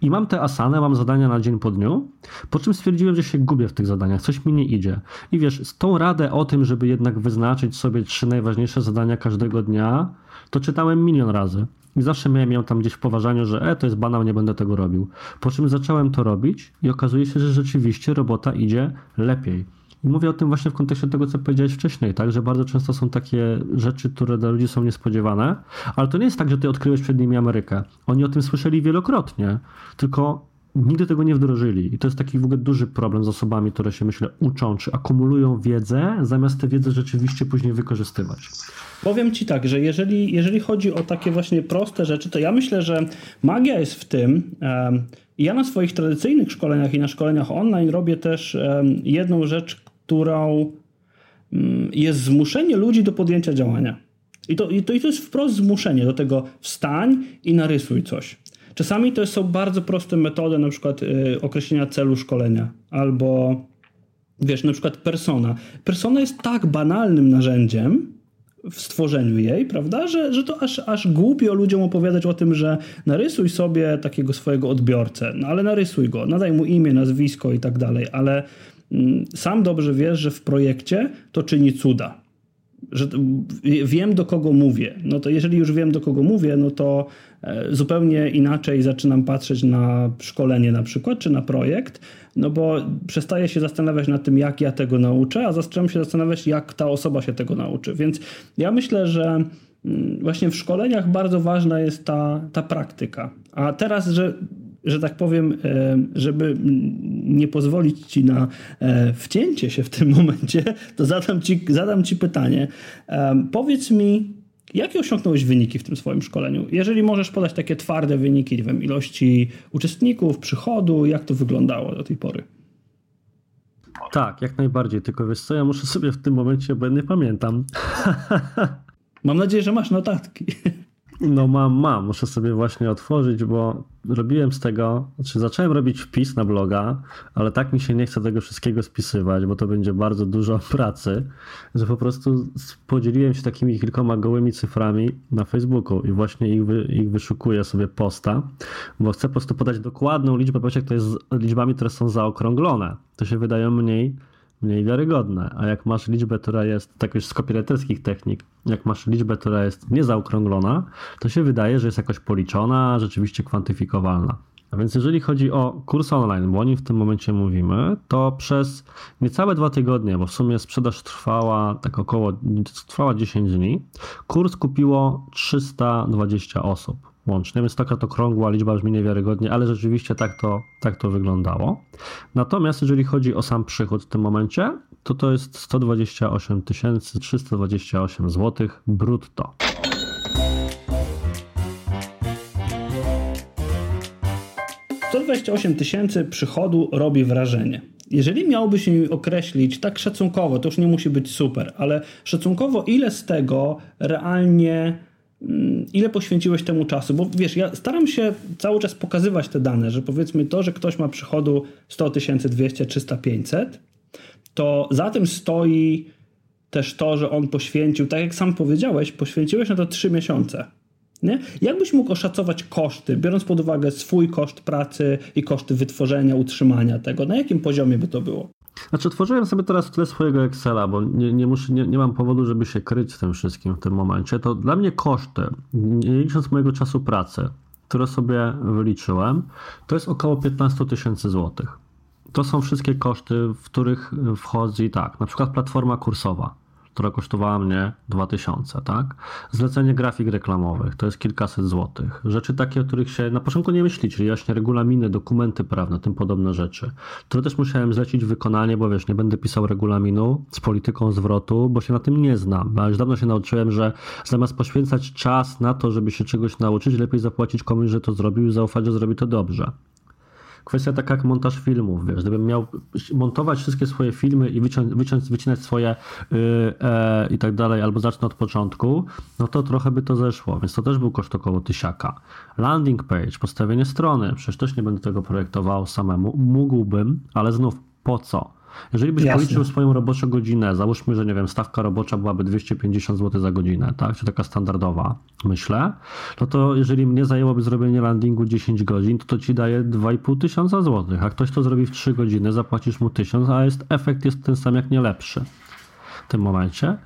I mam te asany, mam zadania na dzień po dniu, po czym stwierdziłem, że się gubię w tych zadaniach, coś mi nie idzie. I wiesz, z tą radę o tym, żeby jednak wyznaczyć sobie trzy najważniejsze zadania każdego dnia, to czytałem milion razy. I zawsze miałem ją tam gdzieś w poważaniu, że e, to jest banał, nie będę tego robił. Po czym zacząłem to robić i okazuje się, że rzeczywiście robota idzie lepiej. I mówię o tym właśnie w kontekście tego, co powiedziałeś wcześniej, tak? Że bardzo często są takie rzeczy, które dla ludzi są niespodziewane, ale to nie jest tak, że ty odkryłeś przed nimi Amerykę. Oni o tym słyszeli wielokrotnie, tylko nigdy tego nie wdrożyli. I to jest taki w ogóle duży problem z osobami, które się, myślę, uczą, czy akumulują wiedzę, zamiast tę wiedzę rzeczywiście później wykorzystywać. Powiem Ci tak, że jeżeli, jeżeli chodzi o takie właśnie proste rzeczy, to ja myślę, że magia jest w tym, ja na swoich tradycyjnych szkoleniach i na szkoleniach online robię też jedną rzecz, którą um, jest zmuszenie ludzi do podjęcia działania. I to, i, to, I to jest wprost zmuszenie do tego wstań i narysuj coś. Czasami to są bardzo proste metody, na przykład y, określenia celu szkolenia albo wiesz, na przykład persona. Persona jest tak banalnym narzędziem, w stworzeniu jej, prawda? Że, że to aż, aż głupio ludziom opowiadać o tym, że narysuj sobie takiego swojego odbiorcę, no ale narysuj go, nadaj mu imię, nazwisko i tak dalej, ale mm, sam dobrze wiesz, że w projekcie to czyni cuda że wiem do kogo mówię. No to jeżeli już wiem do kogo mówię, no to e, zupełnie inaczej zaczynam patrzeć na szkolenie na przykład, czy na projekt, no bo przestaję się zastanawiać nad tym, jak ja tego nauczę, a zaczynam się zastanawiać, jak ta osoba się tego nauczy. Więc ja myślę, że mm, właśnie w szkoleniach bardzo ważna jest ta, ta praktyka. A teraz, że że tak powiem, e, żeby nie pozwolić ci na e, wcięcie się w tym momencie, to zadam ci, zadam ci pytanie. E, powiedz mi, jakie osiągnąłeś wyniki w tym swoim szkoleniu? Jeżeli możesz podać takie twarde wyniki, nie wiem, ilości uczestników, przychodu, jak to wyglądało do tej pory? Tak, jak najbardziej, tylko wiesz co, ja muszę sobie w tym momencie, bo nie pamiętam. Mam nadzieję, że masz notatki. No mam, mam. Muszę sobie właśnie otworzyć, bo robiłem z tego, znaczy zacząłem robić wpis na bloga, ale tak mi się nie chce tego wszystkiego spisywać, bo to będzie bardzo dużo pracy, że po prostu podzieliłem się takimi kilkoma gołymi cyframi na Facebooku i właśnie ich, wy, ich wyszukuję sobie posta, bo chcę po prostu podać dokładną liczbę, jak to jest liczbami, które są zaokrąglone. To się wydają mniej mniej wiarygodne. A jak masz liczbę, która jest, tak już z technik, jak masz liczbę, która jest niezaokrąglona, to się wydaje, że jest jakoś policzona, rzeczywiście kwantyfikowalna. A więc jeżeli chodzi o kurs online, bo o nim w tym momencie mówimy, to przez niecałe dwa tygodnie, bo w sumie sprzedaż trwała tak około, trwała 10 dni, kurs kupiło 320 osób łącznie, więc taka to okrągła liczba brzmi niewiarygodnie, ale rzeczywiście tak to, tak to wyglądało. Natomiast jeżeli chodzi o sam przychód w tym momencie, to to jest 128 328 zł brutto. tysięcy przychodu robi wrażenie. Jeżeli miałbyś się określić tak szacunkowo, to już nie musi być super, ale szacunkowo ile z tego realnie ile poświęciłeś temu czasu? Bo wiesz, ja staram się cały czas pokazywać te dane, że powiedzmy to, że ktoś ma przychodu 100 tysięcy, 200, 300, 500, to za tym stoi też to, że on poświęcił, tak jak sam powiedziałeś, poświęciłeś na to 3 miesiące. Nie? Jak byś mógł oszacować koszty, biorąc pod uwagę swój koszt pracy i koszty wytworzenia, utrzymania tego? Na jakim poziomie by to było? Znaczy, tworzyłem sobie teraz tyle swojego Excela, bo nie, nie, muszę, nie, nie mam powodu, żeby się kryć z tym wszystkim w tym momencie. To dla mnie koszty, nie licząc mojego czasu pracy, które sobie wyliczyłem, to jest około 15 tysięcy złotych. To są wszystkie koszty, w których wchodzi tak, na przykład platforma kursowa która kosztowała mnie 2000, tak? Zlecenie grafik reklamowych to jest kilkaset złotych. Rzeczy takie, o których się na początku nie myśli, czyli właśnie regulaminy, dokumenty prawne, tym podobne rzeczy. Które też musiałem zlecić wykonanie, bo wiesz, nie będę pisał regulaminu z polityką zwrotu, bo się na tym nie znam. A już dawno się nauczyłem, że zamiast poświęcać czas na to, żeby się czegoś nauczyć, lepiej zapłacić komuś, że to zrobił i zaufać, że zrobi to dobrze kwestia taka jak montaż filmów, wiesz, gdybym miał montować wszystkie swoje filmy i wyciąć, wyciąć, wycinać swoje yy, e, i tak dalej, albo zacznę od początku, no to trochę by to zeszło, więc to też był koszt około tysiaka. Landing page, postawienie strony, przecież też nie będę tego projektował samemu, mógłbym, ale znów po co? Jeżeli byś Jasne. policzył swoją roboczą godzinę, załóżmy, że nie wiem, stawka robocza byłaby 250 zł za godzinę, tak, czy taka standardowa, myślę, no to jeżeli mnie zajęłoby zrobienie landingu 10 godzin, to to ci daje 2,5 tysiąca złotych, a ktoś to zrobi w 3 godziny, zapłacisz mu 1000, a jest, efekt jest ten sam, jak nie lepszy tym momencie.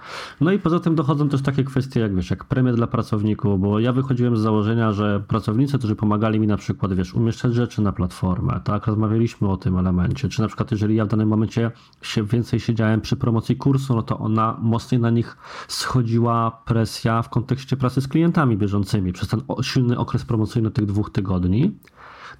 No i poza tym dochodzą też takie kwestie, jak wiesz, jak premie dla pracowników, bo ja wychodziłem z założenia, że pracownicy, którzy pomagali mi na przykład, wiesz, umieszczać rzeczy na platformę, tak, rozmawialiśmy o tym elemencie, czy na przykład jeżeli ja w danym momencie się więcej siedziałem przy promocji kursu, no to ona mocniej na nich schodziła presja w kontekście pracy z klientami bieżącymi przez ten silny okres promocyjny tych dwóch tygodni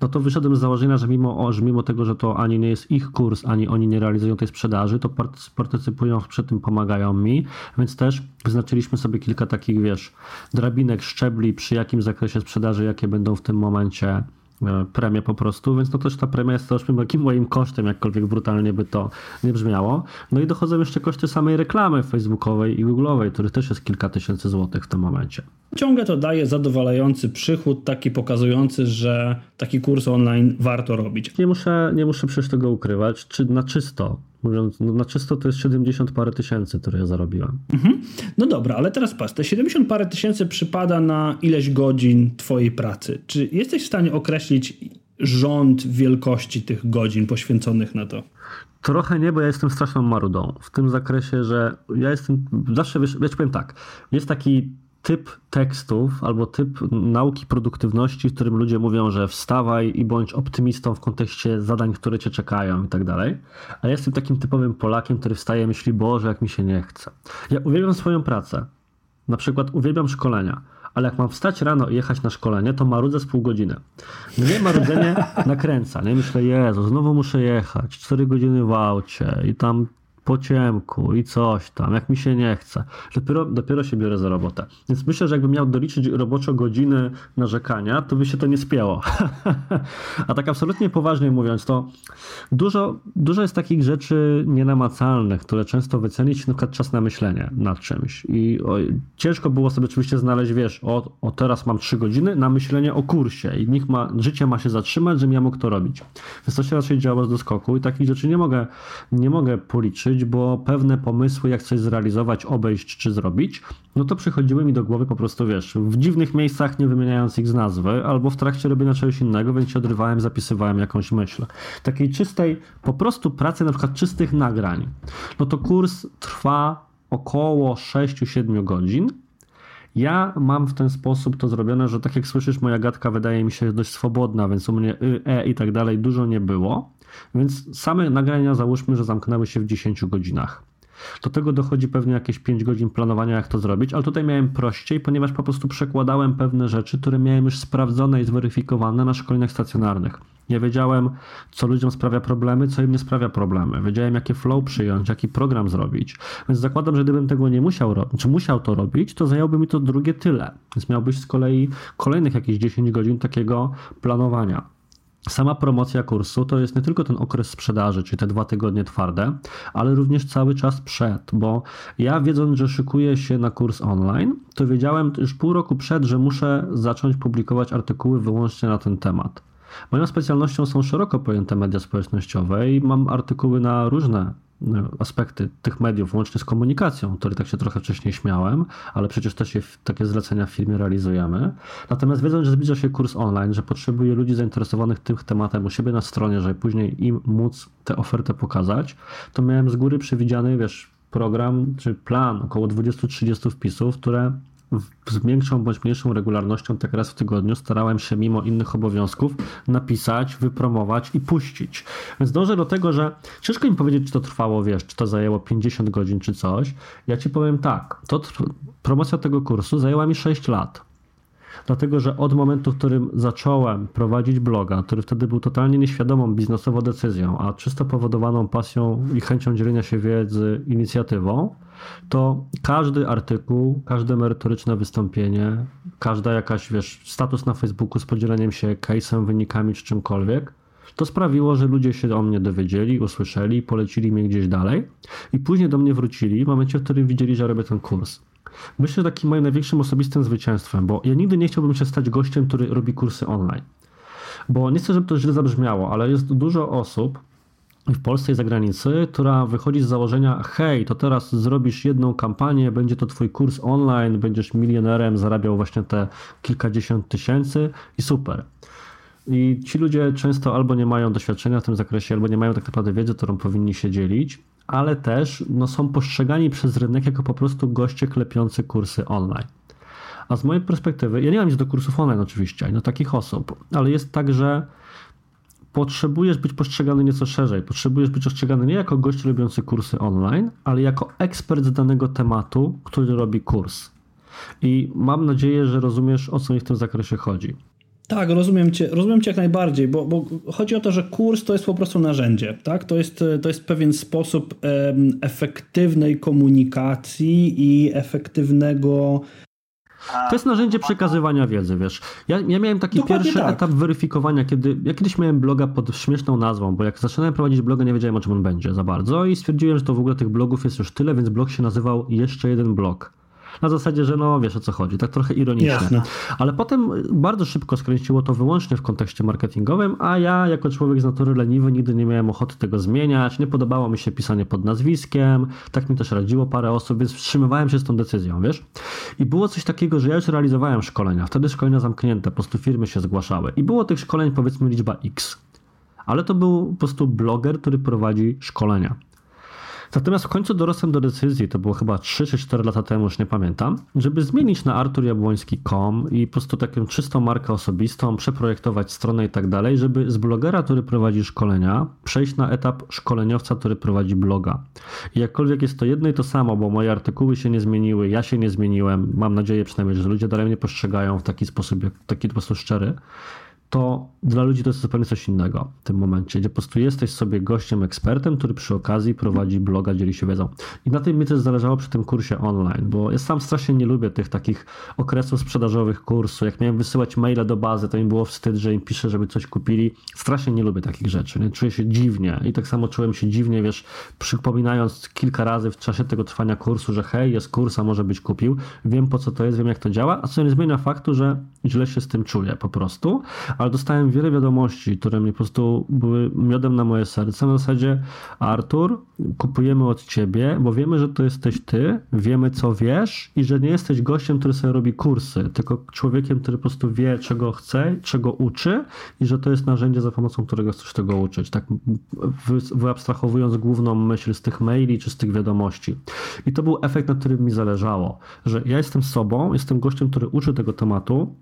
no to wyszedłem z założenia, że mimo, że mimo tego, że to ani nie jest ich kurs, ani oni nie realizują tej sprzedaży, to partycypują przy tym, pomagają mi, więc też wyznaczyliśmy sobie kilka takich, wiesz, drabinek, szczebli, przy jakim zakresie sprzedaży, jakie będą w tym momencie premię po prostu, więc no też ta premia jest też takim moim kosztem, jakkolwiek brutalnie by to nie brzmiało. No i dochodzą jeszcze koszty samej reklamy facebookowej i google'owej, który też jest kilka tysięcy złotych w tym momencie. Ciągle to daje zadowalający przychód, taki pokazujący, że taki kurs online warto robić. Nie muszę, nie muszę przecież tego ukrywać, czy na czysto Mówiąc, no na czysto to jest 70 parę tysięcy, które ja zarobiłem. Mhm. No dobra, ale teraz patrz, te 70 parę tysięcy przypada na ileś godzin twojej pracy. Czy jesteś w stanie określić rząd wielkości tych godzin poświęconych na to? Trochę nie, bo ja jestem straszną marudą. W tym zakresie, że ja jestem, zawsze, wiesz, ja ci powiem tak, jest taki typ tekstów albo typ nauki produktywności, w którym ludzie mówią, że wstawaj i bądź optymistą w kontekście zadań, które cię czekają i tak dalej. A ja jestem takim typowym Polakiem, który wstaje i myśli, Boże, jak mi się nie chce. Ja uwielbiam swoją pracę. Na przykład uwielbiam szkolenia ale jak mam wstać rano i jechać na szkolenie, to marudzę z pół godziny. Mnie marudzenie nakręca, nie? Myślę, Jezu, znowu muszę jechać, cztery godziny w aucie i tam po ciemku i coś tam, jak mi się nie chce. Dopiero, dopiero się biorę za robotę. Więc myślę, że jakbym miał doliczyć roboczo godziny narzekania, to by się to nie spięło. A tak absolutnie poważnie mówiąc, to dużo, dużo jest takich rzeczy nienamacalnych, które często wycenić, na przykład czas na myślenie nad czymś. I ciężko było sobie oczywiście znaleźć, wiesz, o, o teraz mam trzy godziny na myślenie o kursie i nikt ma, życie ma się zatrzymać, żebym ja mógł to robić. Więc to się raczej działa z doskoku i takich rzeczy nie mogę, nie mogę policzyć, bo pewne pomysły, jak coś zrealizować, obejść czy zrobić, no to przychodziły mi do głowy po prostu, wiesz, w dziwnych miejscach, nie wymieniając ich z nazwy, albo w trakcie robienia czegoś innego, więc się odrywałem, zapisywałem jakąś myśl. Takiej czystej, po prostu pracy, na przykład czystych nagrań. No to kurs trwa około 6-7 godzin. Ja mam w ten sposób to zrobione, że tak jak słyszysz, moja gadka wydaje mi się dość swobodna, więc u mnie y, e i tak dalej dużo nie było. Więc same nagrania załóżmy, że zamknęły się w 10 godzinach. Do tego dochodzi pewnie jakieś 5 godzin planowania, jak to zrobić, ale tutaj miałem prościej, ponieważ po prostu przekładałem pewne rzeczy, które miałem już sprawdzone i zweryfikowane na szkoleniach stacjonarnych. Ja wiedziałem, co ludziom sprawia problemy, co im nie sprawia problemy. Wiedziałem, jakie flow przyjąć, jaki program zrobić. Więc zakładam, że gdybym tego nie musiał czy musiał to robić, to zajęłoby mi to drugie tyle. Więc miałbyś z kolei kolejnych jakieś 10 godzin takiego planowania. Sama promocja kursu to jest nie tylko ten okres sprzedaży, czyli te dwa tygodnie twarde, ale również cały czas przed, bo ja wiedząc, że szykuję się na kurs online, to wiedziałem już pół roku przed, że muszę zacząć publikować artykuły wyłącznie na ten temat. Moją specjalnością są szeroko pojęte media społecznościowe i mam artykuły na różne aspekty tych mediów, łącznie z komunikacją, której tak się trochę wcześniej śmiałem, ale przecież też takie zlecenia w firmie realizujemy. Natomiast wiedząc, że zbliża się kurs online, że potrzebuję ludzi zainteresowanych tym tematem u siebie na stronie, żeby później im móc tę ofertę pokazać, to miałem z góry przewidziany, wiesz, program czy plan około 20-30 wpisów, które z większą bądź mniejszą regularnością, tak raz w tygodniu, starałem się mimo innych obowiązków napisać, wypromować i puścić. Więc dążę do tego, że ciężko mi powiedzieć, czy to trwało, wiesz, czy to zajęło 50 godzin, czy coś. Ja ci powiem tak, to promocja tego kursu zajęła mi 6 lat. Dlatego, że od momentu, w którym zacząłem prowadzić bloga, który wtedy był totalnie nieświadomą biznesową decyzją, a czysto powodowaną pasją i chęcią dzielenia się wiedzy, inicjatywą, to każdy artykuł, każde merytoryczne wystąpienie, każda jakaś, wiesz, status na Facebooku z podzieleniem się case'em, wynikami czy czymkolwiek, to sprawiło, że ludzie się o mnie dowiedzieli, usłyszeli, polecili mnie gdzieś dalej i później do mnie wrócili w momencie, w którym widzieli, że robię ten kurs. Myślę, że takim moim największym osobistym zwycięstwem, bo ja nigdy nie chciałbym się stać gościem, który robi kursy online. Bo nie chcę, żeby to źle zabrzmiało, ale jest dużo osób, w Polsce i zagranicy, która wychodzi z założenia: hej, to teraz zrobisz jedną kampanię, będzie to twój kurs online, będziesz milionerem, zarabiał właśnie te kilkadziesiąt tysięcy i super. I ci ludzie często albo nie mają doświadczenia w tym zakresie, albo nie mają tak naprawdę wiedzy, którą powinni się dzielić, ale też no, są postrzegani przez rynek jako po prostu goście klepiący kursy online. A z mojej perspektywy, ja nie mam nic do kursów online oczywiście, do takich osób, ale jest tak, że potrzebujesz być postrzegany nieco szerzej. Potrzebujesz być postrzegany nie jako gość robiący kursy online, ale jako ekspert z danego tematu, który robi kurs. I mam nadzieję, że rozumiesz, o co mi w tym zakresie chodzi. Tak, rozumiem cię, rozumiem cię jak najbardziej, bo, bo chodzi o to, że kurs to jest po prostu narzędzie, tak? To jest, to jest pewien sposób efektywnej komunikacji i efektywnego to jest narzędzie przekazywania wiedzy, wiesz. Ja, ja miałem taki Dokładnie pierwszy tak. etap weryfikowania, kiedy ja kiedyś miałem bloga pod śmieszną nazwą, bo jak zaczynałem prowadzić bloga, nie wiedziałem o czym on będzie za bardzo i stwierdziłem, że to w ogóle tych blogów jest już tyle, więc blog się nazywał Jeszcze jeden blog na zasadzie, że no wiesz o co chodzi, tak trochę ironicznie. Jasne. Ale potem bardzo szybko skręciło to wyłącznie w kontekście marketingowym, a ja jako człowiek z natury leniwy nigdy nie miałem ochoty tego zmieniać, nie podobało mi się pisanie pod nazwiskiem, tak mi też radziło parę osób, więc wstrzymywałem się z tą decyzją, wiesz? I było coś takiego, że ja już realizowałem szkolenia, wtedy szkolenia zamknięte, po prostu firmy się zgłaszały i było tych szkoleń powiedzmy liczba X. Ale to był po prostu bloger, który prowadzi szkolenia. Natomiast w końcu dorosłem do decyzji, to było chyba 3 czy 4 lata temu, już nie pamiętam, żeby zmienić na arturjabłoński.com i po prostu taką czystą markę osobistą, przeprojektować stronę i tak dalej, żeby z blogera, który prowadzi szkolenia, przejść na etap szkoleniowca, który prowadzi bloga. I jakkolwiek jest to jedno i to samo, bo moje artykuły się nie zmieniły, ja się nie zmieniłem, mam nadzieję przynajmniej, że ludzie dalej mnie postrzegają w taki sposób, jak, taki po prostu szczery, to dla ludzi to jest zupełnie coś innego w tym momencie, gdzie po prostu jesteś sobie gościem, ekspertem, który przy okazji prowadzi bloga, dzieli się wiedzą. I na tym mi też zależało przy tym kursie online, bo ja sam strasznie nie lubię tych takich okresów sprzedażowych kursu. Jak miałem wysyłać maile do bazy, to im było wstyd, że im piszę, żeby coś kupili. Strasznie nie lubię takich rzeczy. Nie? Czuję się dziwnie i tak samo czułem się dziwnie, wiesz, przypominając kilka razy w czasie tego trwania kursu, że hej, jest kurs, a może być kupił. Wiem po co to jest, wiem jak to działa, a co nie zmienia faktu, że źle się z tym czuję po prostu ale dostałem wiele wiadomości, które mi po prostu były miodem na moje serce. Na zasadzie, Artur, kupujemy od ciebie, bo wiemy, że to jesteś ty, wiemy co wiesz i że nie jesteś gościem, który sobie robi kursy, tylko człowiekiem, który po prostu wie, czego chce, czego uczy i że to jest narzędzie, za pomocą którego chcesz tego uczyć. Tak wyabstrahowując główną myśl z tych maili czy z tych wiadomości. I to był efekt, na którym mi zależało, że ja jestem sobą, jestem gościem, który uczy tego tematu,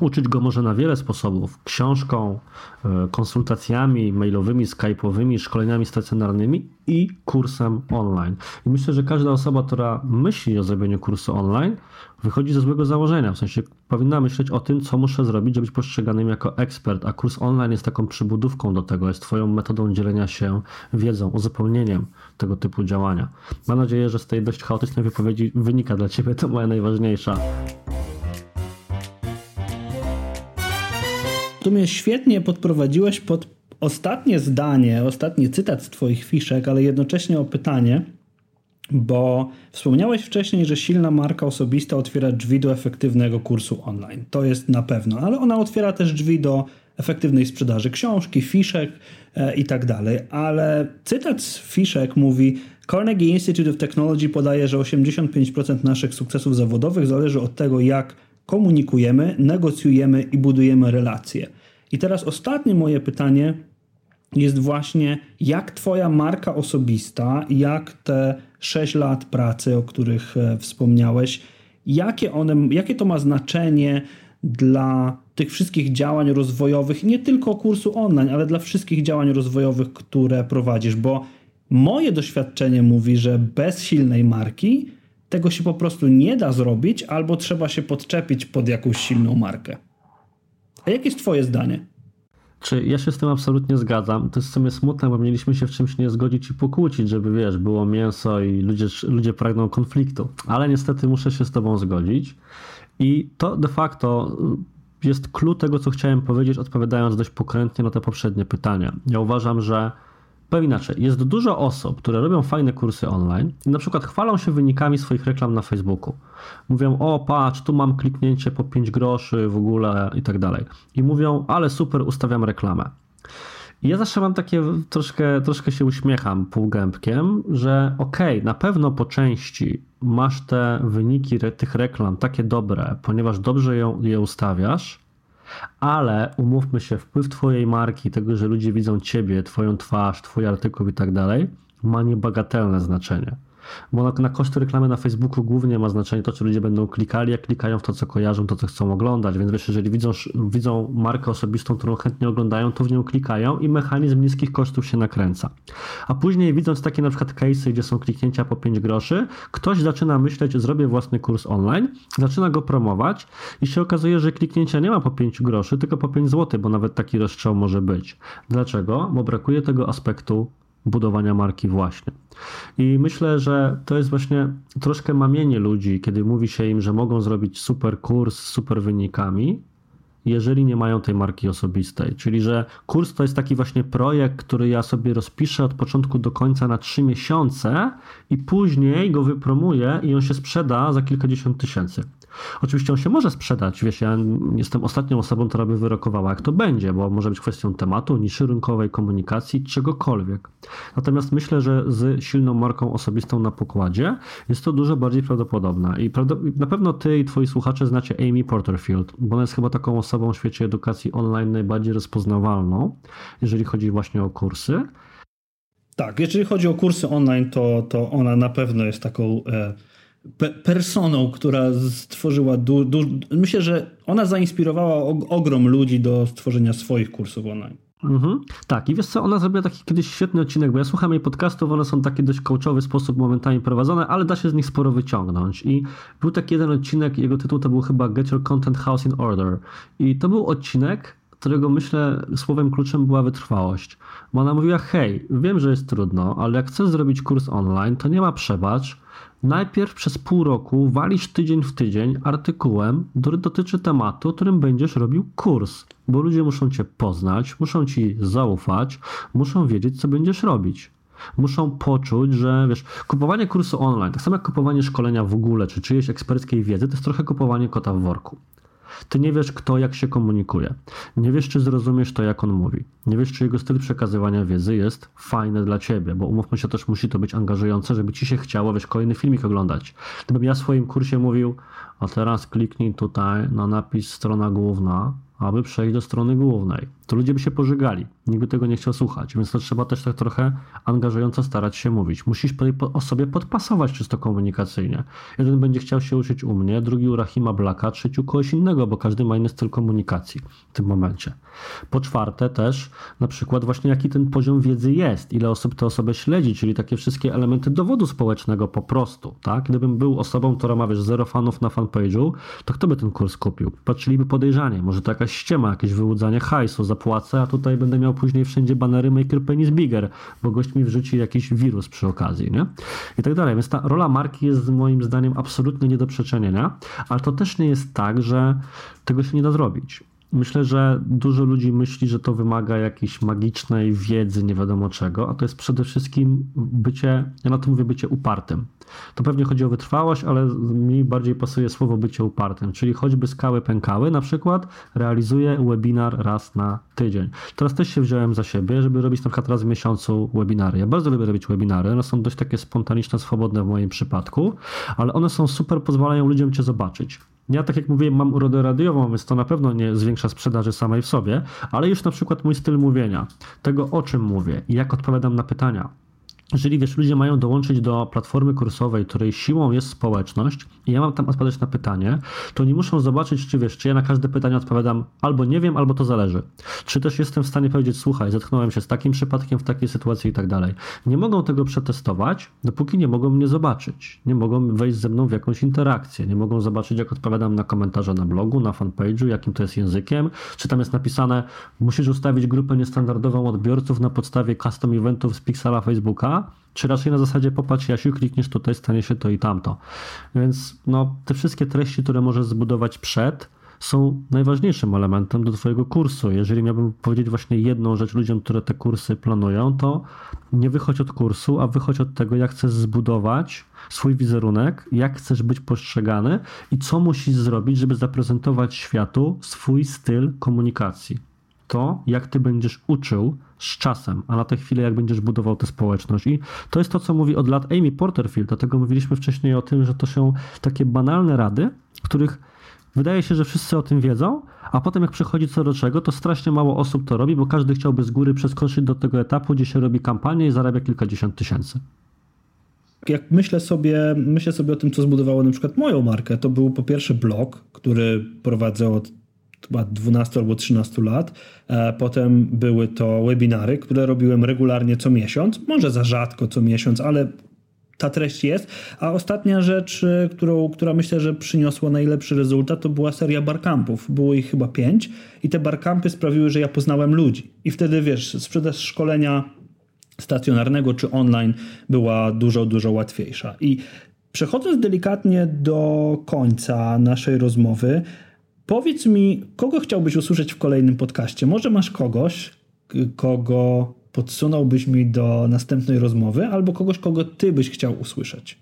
Uczyć go może na wiele sposobów: książką, e, konsultacjami mailowymi, skype'owymi, szkoleniami stacjonarnymi i kursem online. I myślę, że każda osoba, która myśli o zrobieniu kursu online, wychodzi ze złego założenia. W sensie powinna myśleć o tym, co muszę zrobić, żeby być postrzeganym jako ekspert, a kurs online jest taką przybudówką do tego, jest Twoją metodą dzielenia się wiedzą, uzupełnieniem tego typu działania. Mam nadzieję, że z tej dość chaotycznej wypowiedzi wynika dla Ciebie to moja najważniejsza. Tu mnie świetnie podprowadziłeś pod ostatnie zdanie, ostatni cytat z Twoich fiszek, ale jednocześnie o pytanie, bo wspomniałeś wcześniej, że silna marka osobista otwiera drzwi do efektywnego kursu online. To jest na pewno, ale ona otwiera też drzwi do efektywnej sprzedaży książki, fiszek e, i tak dalej. Ale cytat z fiszek mówi: Carnegie Institute of Technology podaje, że 85% naszych sukcesów zawodowych zależy od tego, jak komunikujemy, negocjujemy i budujemy relacje. I teraz ostatnie moje pytanie jest właśnie, jak Twoja marka osobista, jak te 6 lat pracy, o których e, wspomniałeś, jakie, one, jakie to ma znaczenie dla tych wszystkich działań rozwojowych, nie tylko kursu online, ale dla wszystkich działań rozwojowych, które prowadzisz, bo moje doświadczenie mówi, że bez silnej marki tego się po prostu nie da zrobić, albo trzeba się podczepić pod jakąś silną markę. A jakie jest Twoje zdanie? Czy ja się z tym absolutnie zgadzam. To jest w sumie smutne, bo mieliśmy się w czymś nie zgodzić i pokłócić, żeby wiesz, było mięso i ludzie, ludzie pragną konfliktu. Ale niestety muszę się z Tobą zgodzić. I to de facto jest klucz tego, co chciałem powiedzieć, odpowiadając dość pokrętnie na te poprzednie pytania. Ja uważam, że Powiem inaczej, jest dużo osób, które robią fajne kursy online i na przykład chwalą się wynikami swoich reklam na Facebooku. Mówią, o patrz, tu mam kliknięcie po 5 groszy w ogóle i tak dalej. I mówią, ale super, ustawiam reklamę. I ja zawsze mam takie, troszkę, troszkę się uśmiecham półgębkiem, że okej, okay, na pewno po części masz te wyniki tych reklam takie dobre, ponieważ dobrze je ustawiasz, ale umówmy się, wpływ Twojej marki, tego, że ludzie widzą Ciebie, Twoją twarz, Twój artykuł i tak dalej, ma niebagatelne znaczenie. Bo na, na koszty reklamy na Facebooku głównie ma znaczenie to, czy ludzie będą klikali, jak klikają w to, co kojarzą, to, co chcą oglądać. Więc wiesz, jeżeli widzą, widzą markę osobistą, którą chętnie oglądają, to w nią klikają i mechanizm niskich kosztów się nakręca. A później widząc takie na przykład case'y, gdzie są kliknięcia po 5 groszy, ktoś zaczyna myśleć, zrobię własny kurs online, zaczyna go promować i się okazuje, że kliknięcia nie ma po 5 groszy, tylko po 5 zł, bo nawet taki rozstrzał może być. Dlaczego? Bo brakuje tego aspektu budowania marki właśnie. I myślę, że to jest właśnie troszkę mamienie ludzi, kiedy mówi się im, że mogą zrobić super kurs z super wynikami, jeżeli nie mają tej marki osobistej. Czyli, że kurs to jest taki właśnie projekt, który ja sobie rozpiszę od początku do końca na trzy miesiące i później go wypromuję i on się sprzeda za kilkadziesiąt tysięcy. Oczywiście on się może sprzedać, wiesz, ja jestem ostatnią osobą, która by wyrokowała, jak to będzie, bo może być kwestią tematu, niszy rynkowej, komunikacji, czegokolwiek. Natomiast myślę, że z silną marką osobistą na pokładzie jest to dużo bardziej prawdopodobne i na pewno ty i twoi słuchacze znacie Amy Porterfield, bo ona jest chyba taką osobą w świecie edukacji online najbardziej rozpoznawalną, jeżeli chodzi właśnie o kursy. Tak, jeżeli chodzi o kursy online, to, to ona na pewno jest taką... E pe personą, która stworzyła du, du, myślę, że ona zainspirowała ogrom ludzi do stworzenia swoich kursów online. Mhm. Tak, i wiesz co, ona zrobiła taki kiedyś świetny odcinek, bo ja słucham jej podcastów, one są takie dość coachowy sposób momentami prowadzone, ale da się z nich sporo wyciągnąć. I był taki jeden odcinek, jego tytuł to był chyba Get Your Content House in Order. I to był odcinek, którego myślę słowem kluczem była wytrwałość. Bo ona mówiła: Hej, wiem, że jest trudno, ale jak chcesz zrobić kurs online, to nie ma przebacz. Najpierw przez pół roku walisz tydzień w tydzień artykułem, który dotyczy tematu, którym będziesz robił kurs. Bo ludzie muszą cię poznać, muszą ci zaufać, muszą wiedzieć, co będziesz robić muszą poczuć, że wiesz, kupowanie kursu online, tak samo jak kupowanie szkolenia w ogóle, czy czyjejś eksperckiej wiedzy, to jest trochę kupowanie kota w worku. Ty nie wiesz, kto jak się komunikuje. Nie wiesz, czy zrozumiesz to, jak on mówi. Nie wiesz, czy jego styl przekazywania wiedzy jest fajny dla ciebie, bo umówmy się, też musi to być angażujące, żeby ci się chciało, wiesz, kolejny filmik oglądać. Gdybym ja w swoim kursie mówił, a teraz kliknij tutaj na napis strona główna, aby przejść do strony głównej. To ludzie by się pożygali, nikt by tego nie chciał słuchać, więc to trzeba też tak trochę angażująco starać się mówić. Musisz o sobie podpasować czysto komunikacyjnie. Jeden będzie chciał się uczyć u mnie, drugi u Rahima Blaka, trzeci u kogoś innego, bo każdy ma inny styl komunikacji w tym momencie. Po czwarte też na przykład właśnie jaki ten poziom wiedzy jest, ile osób tę osobę śledzi, czyli takie wszystkie elementy dowodu społecznego po prostu, tak? Gdybym był osobą, która ma wiesz, zero fanów na fanpage'u, to kto by ten kurs kupił? Patrzyliby podejrzanie, może to jakaś ściema, jakieś wyłudzanie hajsu, zapłacę, a tutaj będę miał później wszędzie banery Make Your Penis Bigger, bo gość mi wrzuci jakiś wirus przy okazji, nie? I tak dalej. Więc ta rola marki jest moim zdaniem absolutnie nie do przeczenienia, ale to też nie jest tak, że tego się nie da zrobić. Myślę, że dużo ludzi myśli, że to wymaga jakiejś magicznej wiedzy, nie wiadomo czego, a to jest przede wszystkim bycie, ja na to mówię bycie upartym. To pewnie chodzi o wytrwałość, ale mi bardziej pasuje słowo bycie upartym, czyli choćby skały pękały, na przykład realizuję webinar raz na tydzień. Teraz też się wziąłem za siebie, żeby robić na przykład raz w miesiącu webinary. Ja bardzo lubię robić webinary, one są dość takie spontaniczne, swobodne w moim przypadku, ale one są super, pozwalają ludziom cię zobaczyć. Ja, tak jak mówiłem, mam urodę radiową, więc to na pewno nie zwiększa sprzedaży samej w sobie, ale już na przykład mój styl mówienia, tego o czym mówię i jak odpowiadam na pytania, jeżeli wiesz, ludzie mają dołączyć do platformy kursowej, której siłą jest społeczność, i ja mam tam odpowiadać na pytanie, to nie muszą zobaczyć, czy wiesz, czy ja na każde pytanie odpowiadam albo nie wiem, albo to zależy. Czy też jestem w stanie powiedzieć, słuchaj, zetknąłem się z takim przypadkiem w takiej sytuacji i tak dalej. Nie mogą tego przetestować, dopóki nie mogą mnie zobaczyć. Nie mogą wejść ze mną w jakąś interakcję. Nie mogą zobaczyć, jak odpowiadam na komentarze na blogu, na fanpage'u, jakim to jest językiem, czy tam jest napisane, musisz ustawić grupę niestandardową odbiorców na podstawie custom eventów z Pixela Facebooka, czy raczej na zasadzie popatrz Jasiu, klikniesz tutaj, stanie się to i tamto. Więc no, te wszystkie treści, które możesz zbudować przed, są najważniejszym elementem do Twojego kursu. Jeżeli miałbym powiedzieć właśnie jedną rzecz ludziom, które te kursy planują, to nie wychodź od kursu, a wychodź od tego, jak chcesz zbudować swój wizerunek, jak chcesz być postrzegany i co musisz zrobić, żeby zaprezentować światu swój styl komunikacji. To, jak Ty będziesz uczył z czasem, a na tę chwilę jak będziesz budował tę społeczność. I to jest to, co mówi od lat Amy Porterfield, dlatego mówiliśmy wcześniej o tym, że to są takie banalne rady, których wydaje się, że wszyscy o tym wiedzą, a potem jak przychodzi co do czego, to strasznie mało osób to robi, bo każdy chciałby z góry przeskoczyć do tego etapu, gdzie się robi kampanię i zarabia kilkadziesiąt tysięcy jak myślę sobie, myślę sobie o tym, co zbudowało na przykład moją markę, to był po pierwsze blog, który prowadzę od chyba 12 albo 13 lat. E, potem były to webinary, które robiłem regularnie co miesiąc, może za rzadko co miesiąc, ale ta treść jest. A ostatnia rzecz, e, którą, która myślę, że przyniosła najlepszy rezultat, to była seria barcampów. Było ich chyba pięć i te barcampy sprawiły, że ja poznałem ludzi. I wtedy, wiesz, sprzedaż szkolenia stacjonarnego czy online była dużo, dużo łatwiejsza. I przechodząc delikatnie do końca naszej rozmowy, Powiedz mi, kogo chciałbyś usłyszeć w kolejnym podcaście? Może masz kogoś, kogo podsunąłbyś mi do następnej rozmowy, albo kogoś, kogo ty byś chciał usłyszeć?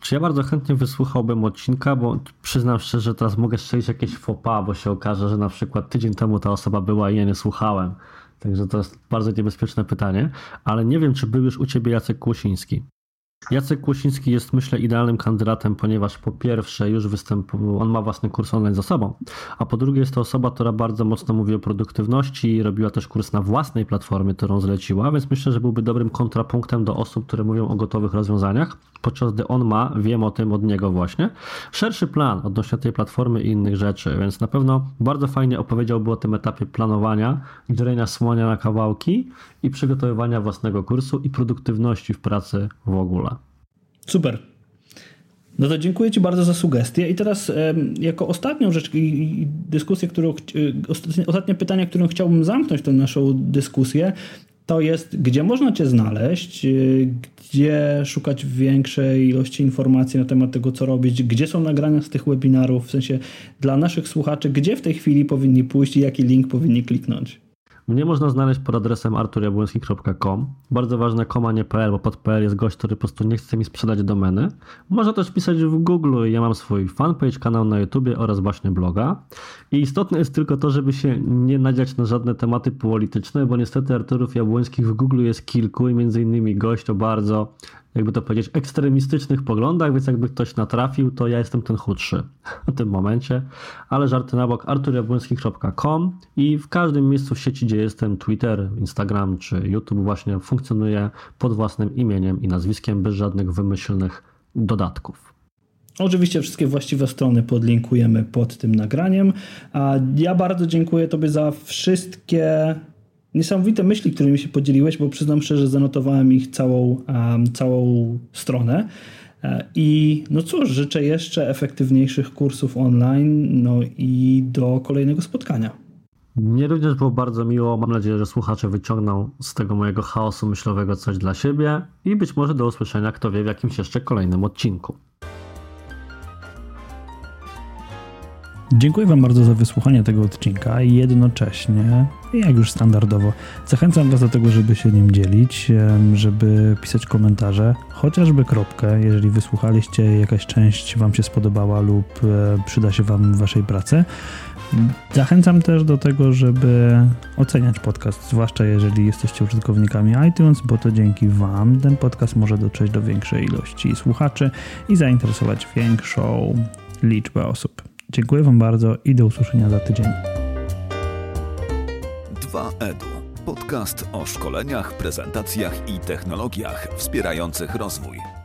Czy ja bardzo chętnie wysłuchałbym odcinka, bo przyznam szczerze, że teraz mogę strzelić jakieś fopa, bo się okaże, że na przykład tydzień temu ta osoba była i ja nie słuchałem. Także to jest bardzo niebezpieczne pytanie, ale nie wiem, czy był już u ciebie Jacek Kłosiński. Jacek Kłosiński jest, myślę, idealnym kandydatem, ponieważ po pierwsze już występuje, on ma własny kurs online za sobą, a po drugie jest to osoba, która bardzo mocno mówi o produktywności i robiła też kurs na własnej platformie, którą zleciła, więc myślę, że byłby dobrym kontrapunktem do osób, które mówią o gotowych rozwiązaniach, podczas gdy on ma, wiem o tym od niego właśnie, szerszy plan odnośnie tej platformy i innych rzeczy, więc na pewno bardzo fajnie opowiedziałby o tym etapie planowania, dzielenia słonia na kawałki i przygotowywania własnego kursu i produktywności w pracy w ogóle. Super. No to dziękuję Ci bardzo za sugestie. I teraz jako ostatnią rzecz i dyskusję, którą, e, ostatnie pytanie, którym chciałbym zamknąć tę naszą dyskusję, to jest, gdzie można Cię znaleźć, e, gdzie szukać większej ilości informacji na temat tego, co robić, gdzie są nagrania z tych webinarów, w sensie dla naszych słuchaczy, gdzie w tej chwili powinni pójść i jaki link powinni kliknąć. Mnie można znaleźć pod adresem arturjabłoński.com. Bardzo ważne koma nie .pl, bo pod .pl jest gość, który po prostu nie chce mi sprzedać domeny. Można też pisać w Google. Ja mam swój fanpage, kanał na YouTubie oraz właśnie bloga. I istotne jest tylko to, żeby się nie nadziać na żadne tematy polityczne, bo niestety Arturów Jabłońskich w Google jest kilku i między innymi gość o bardzo jakby to powiedzieć, ekstremistycznych poglądach, więc jakby ktoś natrafił, to ja jestem ten chudszy w tym momencie. Ale żarty na bok, arturjabłoński.com i w każdym miejscu w sieci, gdzie jestem, Twitter, Instagram czy YouTube właśnie funkcjonuje pod własnym imieniem i nazwiskiem, bez żadnych wymyślnych dodatków. Oczywiście wszystkie właściwe strony podlinkujemy pod tym nagraniem. A ja bardzo dziękuję Tobie za wszystkie niesamowite myśli, którymi się podzieliłeś, bo przyznam szczerze, zanotowałem ich całą, um, całą stronę. E, I no cóż, życzę jeszcze efektywniejszych kursów online, no i do kolejnego spotkania. Mnie również było bardzo miło. Mam nadzieję, że słuchacze wyciągną z tego mojego chaosu myślowego coś dla siebie i być może do usłyszenia, kto wie, w jakimś jeszcze kolejnym odcinku. Dziękuję Wam bardzo za wysłuchanie tego odcinka i jednocześnie, jak już standardowo, zachęcam Was do tego, żeby się nim dzielić, żeby pisać komentarze, chociażby kropkę, jeżeli wysłuchaliście, jakaś część Wam się spodobała lub e, przyda się Wam w Waszej pracy. Zachęcam też do tego, żeby oceniać podcast, zwłaszcza jeżeli jesteście użytkownikami iTunes, bo to dzięki Wam ten podcast może dotrzeć do większej ilości słuchaczy i zainteresować większą liczbę osób. Dziękuję Wam bardzo i do usłyszenia za tydzień. 2EDU. Podcast o szkoleniach, prezentacjach i technologiach wspierających rozwój.